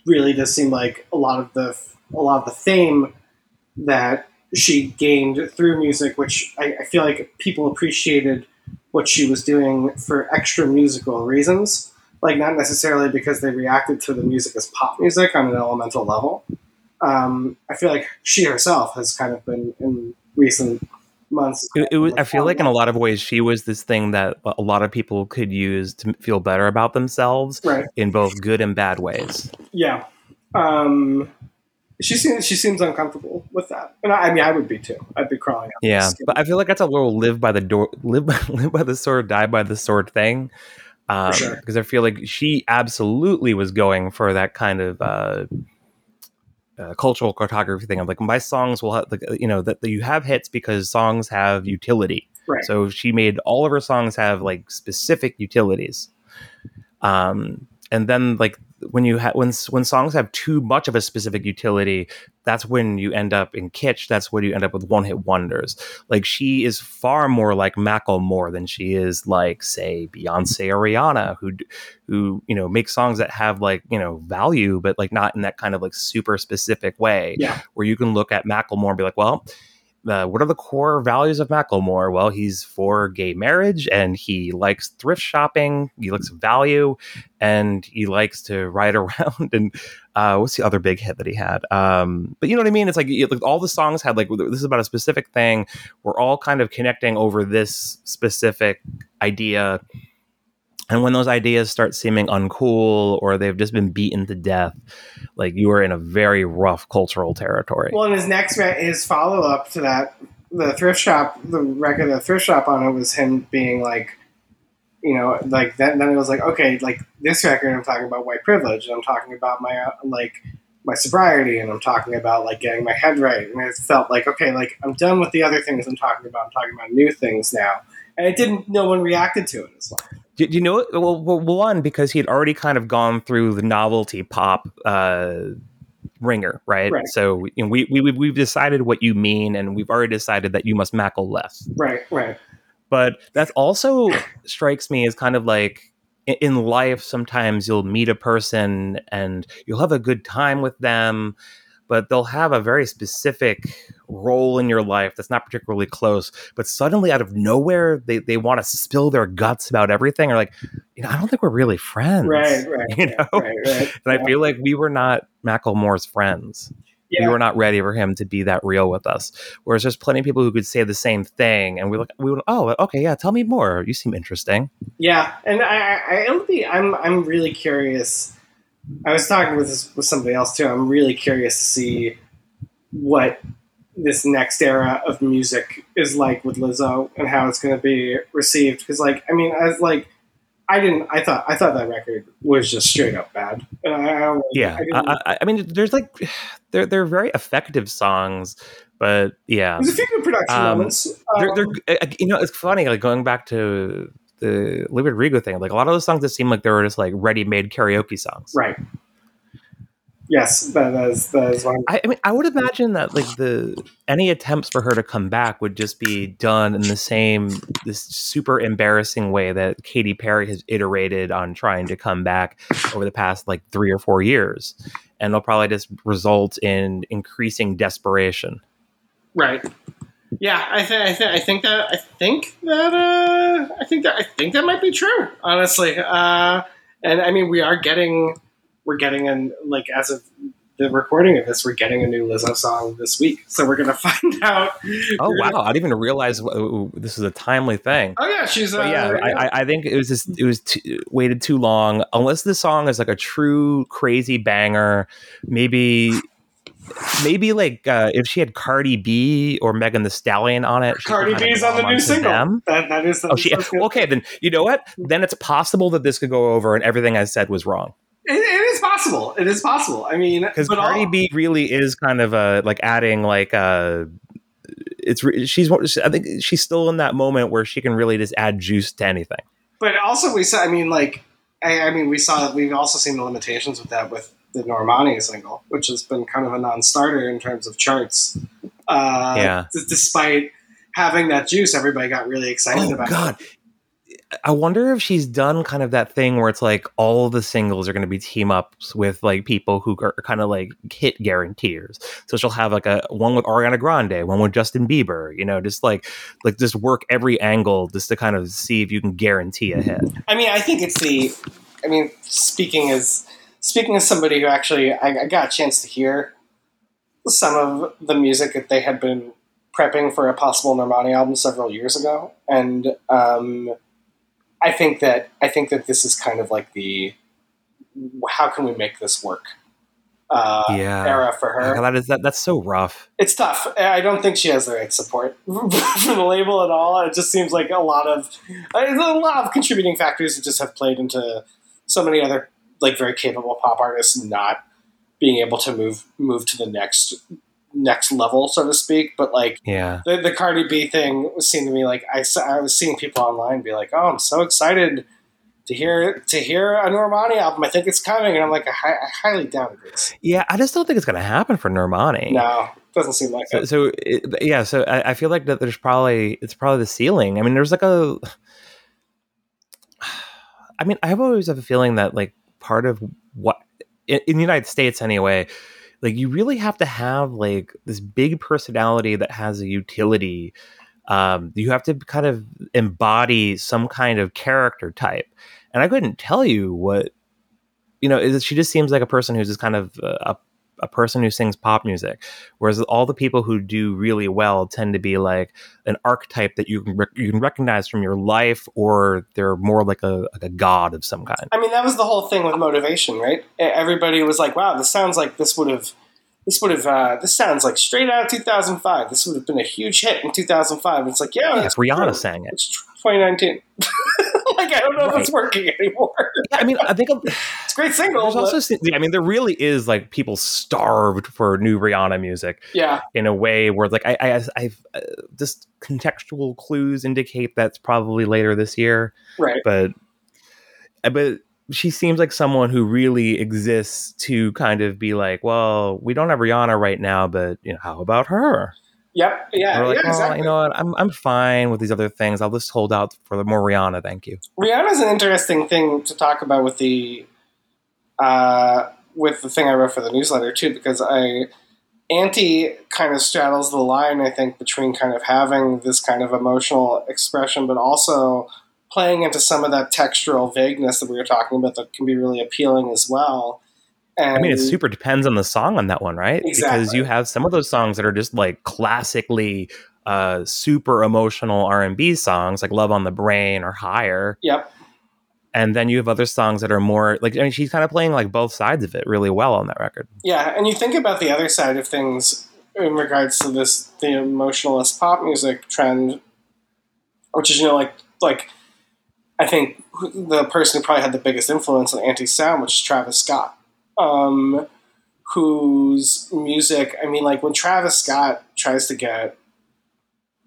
really does seem like a lot of the a lot of the fame that she gained through music, which I, I, feel like people appreciated what she was doing for extra musical reasons. Like not necessarily because they reacted to the music as pop music on an elemental level. Um, I feel like she herself has kind of been in recent months. It, it was, I feel like in a lot of ways she was this thing that a lot of people could use to feel better about themselves right. in both good and bad ways. Yeah. Um, she seems she seems uncomfortable with that, and I, I mean I would be too. I'd be crawling. Yeah, but I feel like that's a little live by the door, live by, live by the sword, die by the sword thing. Um, sure. Because I feel like she absolutely was going for that kind of uh, uh, cultural cartography thing. I'm like, my songs will have, like, you know, that, that you have hits because songs have utility. Right. So she made all of her songs have like specific utilities. Um, and then like when you have when when songs have too much of a specific utility, that's when you end up in kitsch. That's when you end up with one hit wonders. Like she is far more like Macklemore than she is like say Beyonce or Rihanna, who who you know make songs that have like you know value, but like not in that kind of like super specific way. Yeah. Where you can look at Macklemore and be like, well uh, what are the core values of Macklemore? Well, he's for gay marriage and he likes thrift shopping. He likes value and he likes to ride around. And uh, what's the other big hit that he had? Um, but you know what I mean? It's like, it, like all the songs had like this is about a specific thing. We're all kind of connecting over this specific idea. And when those ideas start seeming uncool or they've just been beaten to death, like you are in a very rough cultural territory. Well, and his next re- his follow up to that, the thrift shop, the record, the thrift shop on it was him being like, you know, like. Then it was like, okay, like this record, I'm talking about white privilege, and I'm talking about my like my sobriety, and I'm talking about like getting my head right, and it felt like, okay, like I'm done with the other things I'm talking about. I'm talking about new things now, and it didn't. No one reacted to it as well. Do, do you know it? Well, well, one because he had already kind of gone through the novelty pop uh, ringer, right? Right. So you know, we we we've decided what you mean, and we've already decided that you must mackle less. Right, right, But that also strikes me as kind of like in life. Sometimes you'll meet a person and you'll have a good time with them, but they'll have a very specific role in your life that's not particularly close. But suddenly, out of nowhere, they, they want to spill their guts about everything. Or like, you know, I don't think we're really friends. right, right. You know? right, right. And I feel like we were not Macklemore's friends. Yeah. We were not ready for him to be that real with us. Whereas there's plenty of people who could say the same thing, and we look, we would, oh, okay, yeah, tell me more. You seem interesting. Yeah, and I, I, I'll be, I'm, I'm really curious. I was talking with this, with somebody else too. I'm really curious to see what this next era of music is like with Lizzo and how it's going to be received. Because, like, I mean, I was like, I didn't, I thought, I thought that record was just straight up bad. I, I Yeah, I I, mean, there's like, they're they're very effective songs, but yeah, there's a few good production Um, moments. they're, Um, they're uh, you know it's funny like going back to the Liquid Rigo thing. Like a lot of those songs that seem like they were just like ready-made karaoke songs. right. Yes, that is that is one. I, I mean, I would imagine that like the any attempts for her to come back would just be done in the same this super embarrassing way that Katy Perry has iterated on trying to come back over the past like three or four years, and it'll probably just result in increasing desperation. Right. Yeah, I think I, th- I think that I think that uh, I think that I think that might be true. Honestly, uh, and I mean we are getting we're getting an like as of the recording of this, we're getting a new Lizzo song this week, so we're gonna find out. Oh wow! gonna- I didn't even realize this is a timely thing. oh yeah, she's uh, yeah, I, I- I think it was just it was too, waited too long. Unless the song is like a true crazy banger, maybe maybe like uh, if she had Cardi B or Megan Thee Stallion on it. Cardi B is on the new single. That that is Oh, she, good. okay, then you know what? Then it's possible that this could go over and everything I said was wrong. It, it is possible. It is possible. I mean, Because but Cardi all- B really is kind of uh, like adding like uh it's she's I think she's still in that moment where she can really just add juice to anything. But also, we saw. I mean, like, I, I mean, we saw. We've also seen the limitations with that with the Normani single, which has been kind of a non-starter in terms of charts. Uh, Yeah. d- despite having that juice, everybody got really excited Oh about. God. I wonder if she's done kind of that thing where it's like all the singles are going to be team ups with like people who are kind of like hit guaranteers. So she'll have like a one with Ariana Grande, one with Justin Bieber, you know, just like like just work every angle just to kind of see if you can guarantee a hit. I mean, I think it's the. I mean, speaking as speaking as somebody who actually I, I got a chance to hear some of the music that they had been prepping for a possible Normani album several years ago, and um, I think that I think that this is kind of like the how can we make this work uh, Yeah. era for her. that is that. That's so rough. It's tough. I don't think she has the right support for the label at all. It just seems like a lot of a lot of contributing factors that just have played into so many other like very capable pop artists not being able to move move to the next next level, so to speak. But like Yeah. the, the Cardi B thing seemed to me like I, saw- I was seeing people online be like, "Oh, I'm so excited to hear to hear a Normani album. I think it's coming," and I'm like, I, I highly doubt it. Yeah. I just don't think it's gonna happen for Normani. No, doesn't seem like So, it. so it, yeah, so I, I feel like that there's probably it's probably the ceiling. I mean, there's like a. I mean, I've always have a feeling that like part of what in, in the United States anyway, like you really have to have like this big personality that has a utility. Um, you have to kind of embody some kind of character type, and I couldn't tell you what you know. Is she just seems like a person who's just kind of uh, a a person who sings pop music, whereas all the people who do really well tend to be like an archetype that you can rec- you can recognize from your life, or they're more like a like a god of some kind. I mean, that was the whole thing with motivation, right? Everybody was like, "Wow, this sounds like this would have, this would have, uh, this sounds like straight out of 2005. This would have been a huge hit in 2005." It's like, yeah, Yeah, Rihanna true. sang it. It's 2019. like, I don't know if it's working anymore. I mean, I think It's a great single. there's but- also I mean, there really is like people starved for new Rihanna music yeah, in a way where like I I I've uh, just contextual clues indicate that's probably later this year. right. but uh, but she seems like someone who really exists to kind of be like, well, we don't have Rihanna right now, but you know, how about her? Yep. Yeah. Like, yeah. Exactly. you know what, I'm I'm fine with these other things. I'll just hold out for the more Rihanna, thank you. Rihanna's an interesting thing to talk about with the uh, with the thing I wrote for the newsletter too, because I Anti kind of straddles the line, I think, between kind of having this kind of emotional expression, but also playing into some of that textural vagueness that we were talking about that can be really appealing as well. And I mean, it super depends on the song on that one, right? Because you have some of those songs that are just like classically uh, super emotional R and B songs, like "Love on the Brain" or "Higher," Yep. and then you have other songs that are more like I mean, she's kind of playing like both sides of it really well on that record. Yeah, and you think about the other side of things in regards to this the emotionalist pop music trend, which is you know like like I think the person who probably had the biggest influence on anti sound, which is Travis Scott, um, whose music I mean like when Travis Scott tries to get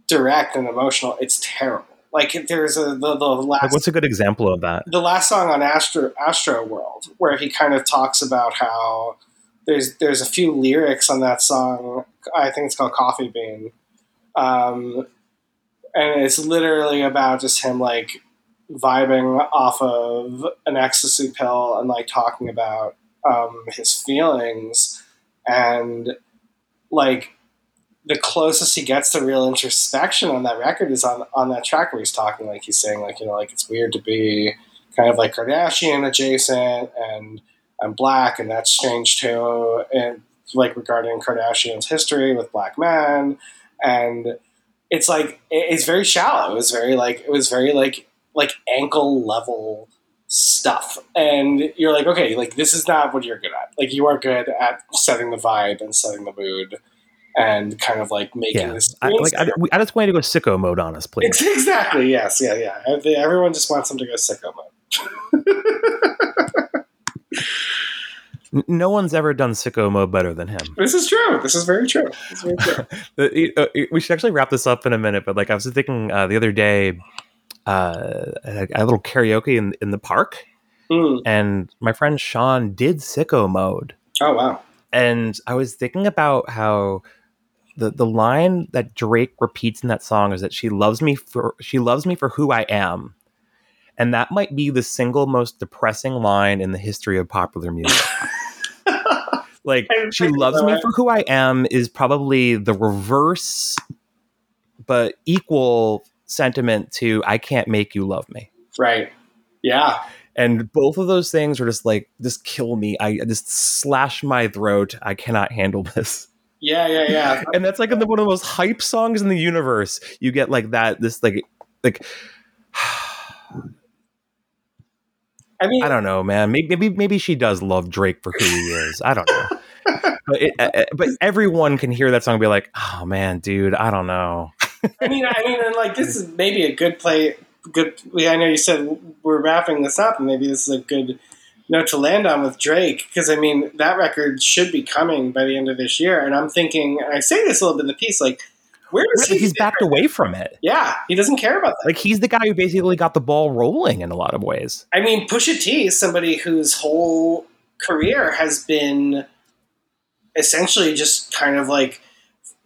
direct and emotional, it's terrible. Like there's a the, the last Like, what's a good example of that? the last song on Astro Astroworld, where he kind of talks about how there's there's a few lyrics on that song. I think it's called Coffee Bean, um, and it's literally about just him like vibing off of an ecstasy pill and like talking about um, his feelings and like the closest he gets to real introspection on that record is on on that track where he's talking like he's saying like you know like it's weird to be kind of like Kardashian adjacent and I'm black and that's strange too and like regarding Kardashian's history with black men and it's like it's very shallow. It was very like it was very like like ankle level stuff and you're like okay like this is not what you're good at like you are good at setting the vibe and setting the mood and kind of like making Yeah, this I, like I, I just want you to go sicko mode on us, please. Exactly. Yes. Yeah. Yeah. Everyone just wants them to go sicko mode. No one's ever done sicko mode better than him. This is true. This is very true. Is very true. Uh, we should actually wrap this up in a minute, but like I was thinking uh, the other day, uh, had a little karaoke in in the park, Mm. and my friend Sean did sicko mode, Oh wow. and I was thinking about how the the line that Drake repeats in that song is that she loves me for she loves me for who I am. And that might be the single most depressing line in the history of popular music. like she loves me for who I am is probably the reverse but equal sentiment to I can't make you love me. right. Yeah. And both of those things are just like just kill me. I just slash my throat. I cannot handle this. Yeah, yeah, yeah. and that's like one of the most hype songs in the universe. You get like that, this like like I mean, I don't know, man. Maybe maybe, maybe she does love Drake for who he is. I don't know. but it, uh, but everyone can hear that song and be like, "Oh man, dude, I don't know." I mean, I mean, and like this is maybe a good play. Good. I know you said we're wrapping this up, and maybe this is a good note to land on with Drake because I mean that record should be coming by the end of this year, and I'm thinking, and I say this a little bit in the piece, like Where is he he's backed away from it. Yeah, he doesn't care about that. Like he's the guy who basically got the ball rolling in a lot of ways. I mean, Pusha T is somebody whose whole career has been essentially just kind of like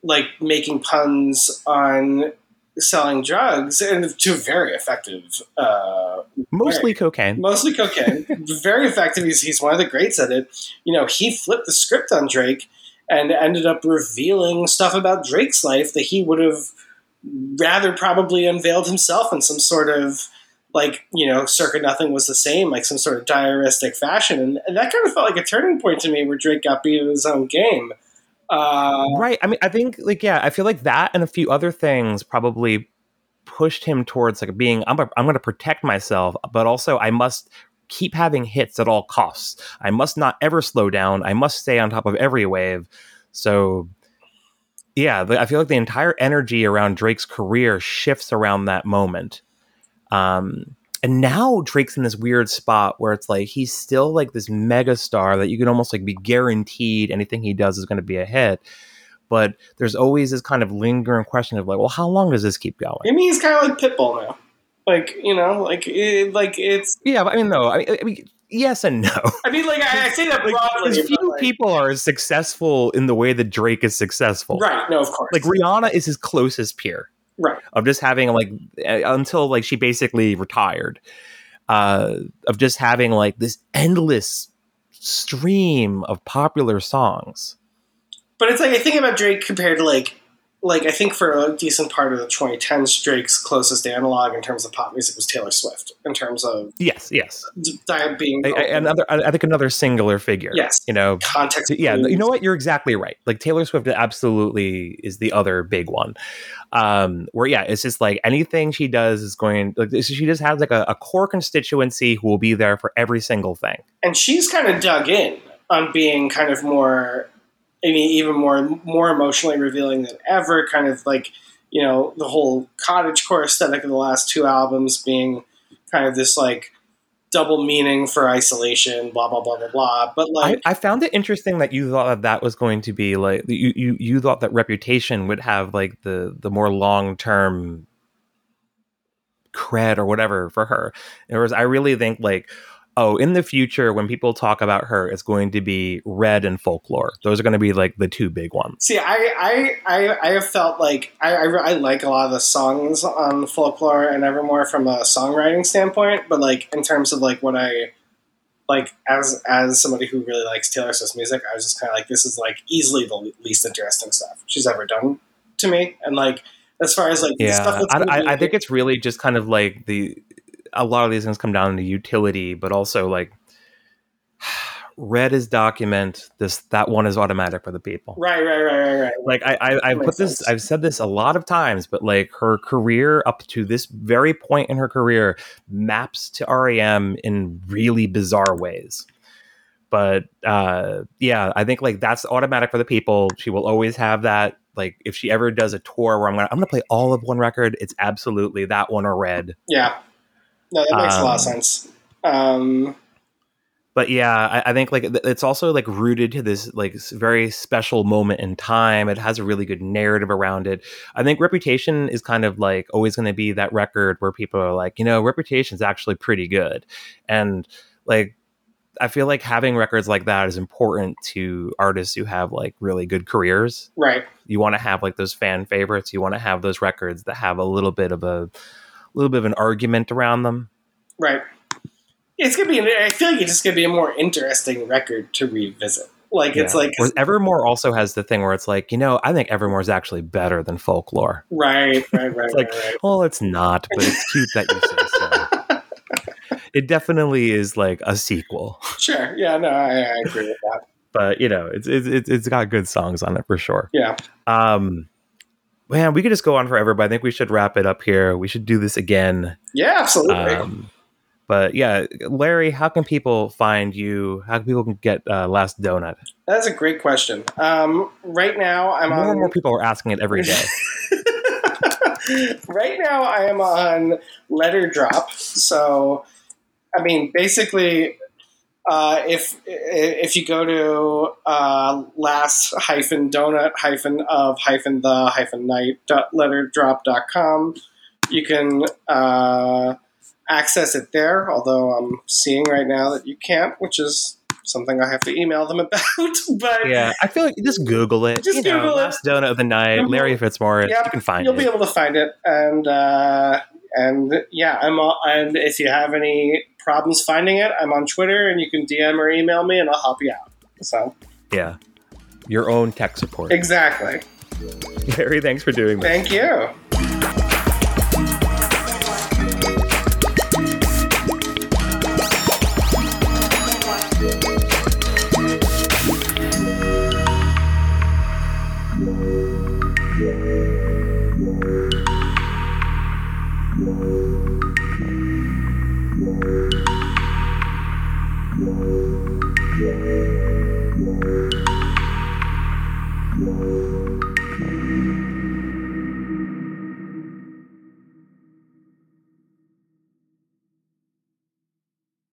like making puns on selling drugs and to very effective uh, Mostly cocaine. mostly cocaine. Very effective. He's, he's one of the greats at it. You know he flipped the script on drake and ended up revealing stuff about drake's life that he would have rather probably unveiled himself in some sort of like you know circa nothing was the same like some sort of diaristic fashion. And, and that kind of felt like a turning point to me where drake got beat in his own game uh, Right. I mean, I think like yeah, I feel like that and a few other things probably pushed him towards like being I'm a, I'm going to protect myself, but also I must keep having hits at all costs. I must not ever slow down. I must stay on top of every wave. So yeah, I feel like the entire energy around Drake's career shifts around that moment. Um and now Drake's in this weird spot where it's like he's still like this mega star that you can almost like be guaranteed anything he does is going to be a hit. But there's always this kind of lingering question of like, well, how long does this keep going? I mean, he's kind of like Pitbull now. Like you know, like it, like it's. Yeah, but I mean, no, I mean, I mean yes and no. I mean, like I, I say that Like, broadly. few like- people are as successful in the way that Drake is successful. right? No, of course. Like Rihanna is his closest peer. Right. of just having like until like she basically retired uh of just having like this endless stream of popular songs But it's like I think about Drake compared to like like I think for a decent part of the 2010s, Drake's closest analog in terms of pop music was Taylor Swift. In terms of yes yes being I, I, another i I think another singular figure Yes. you know context. yeah you know what you're exactly right like taylor swift absolutely is the other big one um where yeah it's just like anything she does is going like she just has like a, a core constituency who will be there for every single thing and she's kind of dug in on being kind of more I mean even more more emotionally revealing than ever kind of like you know the whole cottage core aesthetic of the last two albums being kind of this like double meaning for isolation blah blah blah blah blah but like I, I found it interesting that you thought that that was going to be like you you, you thought that reputation would have like the the more long term cred or whatever for her. Whereas I really think like oh in the future when people talk about her it's going to be red and folklore. Those are going to be like the two big ones. See, I, I, I, I have felt like I, I, I like a lot of the songs on Folklore and Evermore from a songwriting standpoint, but like in terms of like what I like as as somebody who really likes Taylor Swift's music, I was just kind of like, this is like easily the least interesting stuff she's ever done to me, and like as far as like the stuff Yeah, that's I, I, I think it's really just kind of like the a lot of these things come down to utility, but also like red is document. This that one is automatic for the people. right, right, right, right, right. Like I, I, I put this. I've said this a lot of times, but like her career up to this very point in her career maps to REM in really bizarre ways. But uh, yeah, I think like that's automatic for the people. She will always have that. Like if she ever does a tour where I'm gonna I'm gonna play all of one record, it's absolutely that one or red. Yeah, no, that makes a lot of Um, sense. Um, but yeah I, I think like it's also like rooted to this like very special moment in time. It has a really good narrative around it. I think reputation is kind of like always going to be that record where people are like you know reputation is actually pretty good. And like i feel like having records like that is important to artists who have like really good careers. Right. you want to have like those fan favorites. You want to have those records that have a little bit of a little bit of an argument around them Right. It's gonna be. I feel like it's just gonna be a more interesting record to revisit. Like it's like Whereas Evermore also has the thing where it's like, you know, I think Evermore is actually better than folklore. right, right, right, It's like, right, right. well, it's not, but it's cute that you say so. it definitely is like a sequel. Sure. Yeah. No, I, I agree with that. But you know, it's it's it's got good songs on it for sure. Yeah. Um, man, we could just go on forever, but I think we should wrap it up here. We should do this again. Yeah. Absolutely. Um, but yeah, Larry, how can people find you? How can people get uh, Last Donut? That's a great question. Um, right now, I'm more on. and more people are asking it every day. right now, I am on Letterdrop. So, I mean, basically, uh, if if you go to uh, last hyphen donut hyphen of hyphen the hyphen night dot letterdrop.com, you can uh, access it there. Although I'm seeing right now that you can't, which is something I have to email them about. but yeah, I feel like just Google it. Just you know, Google it. Last Donut of the Night, Mhm. Larry Fitzmaurice. Yep, you can find it. you'll it. be able to find it and uh, and yeah i'm on, and if you have any problems finding it i'm on twitter and you can dm or email me and i'll help you out so yeah, your own tech support. exactly Larry, thanks for doing this. Thank you.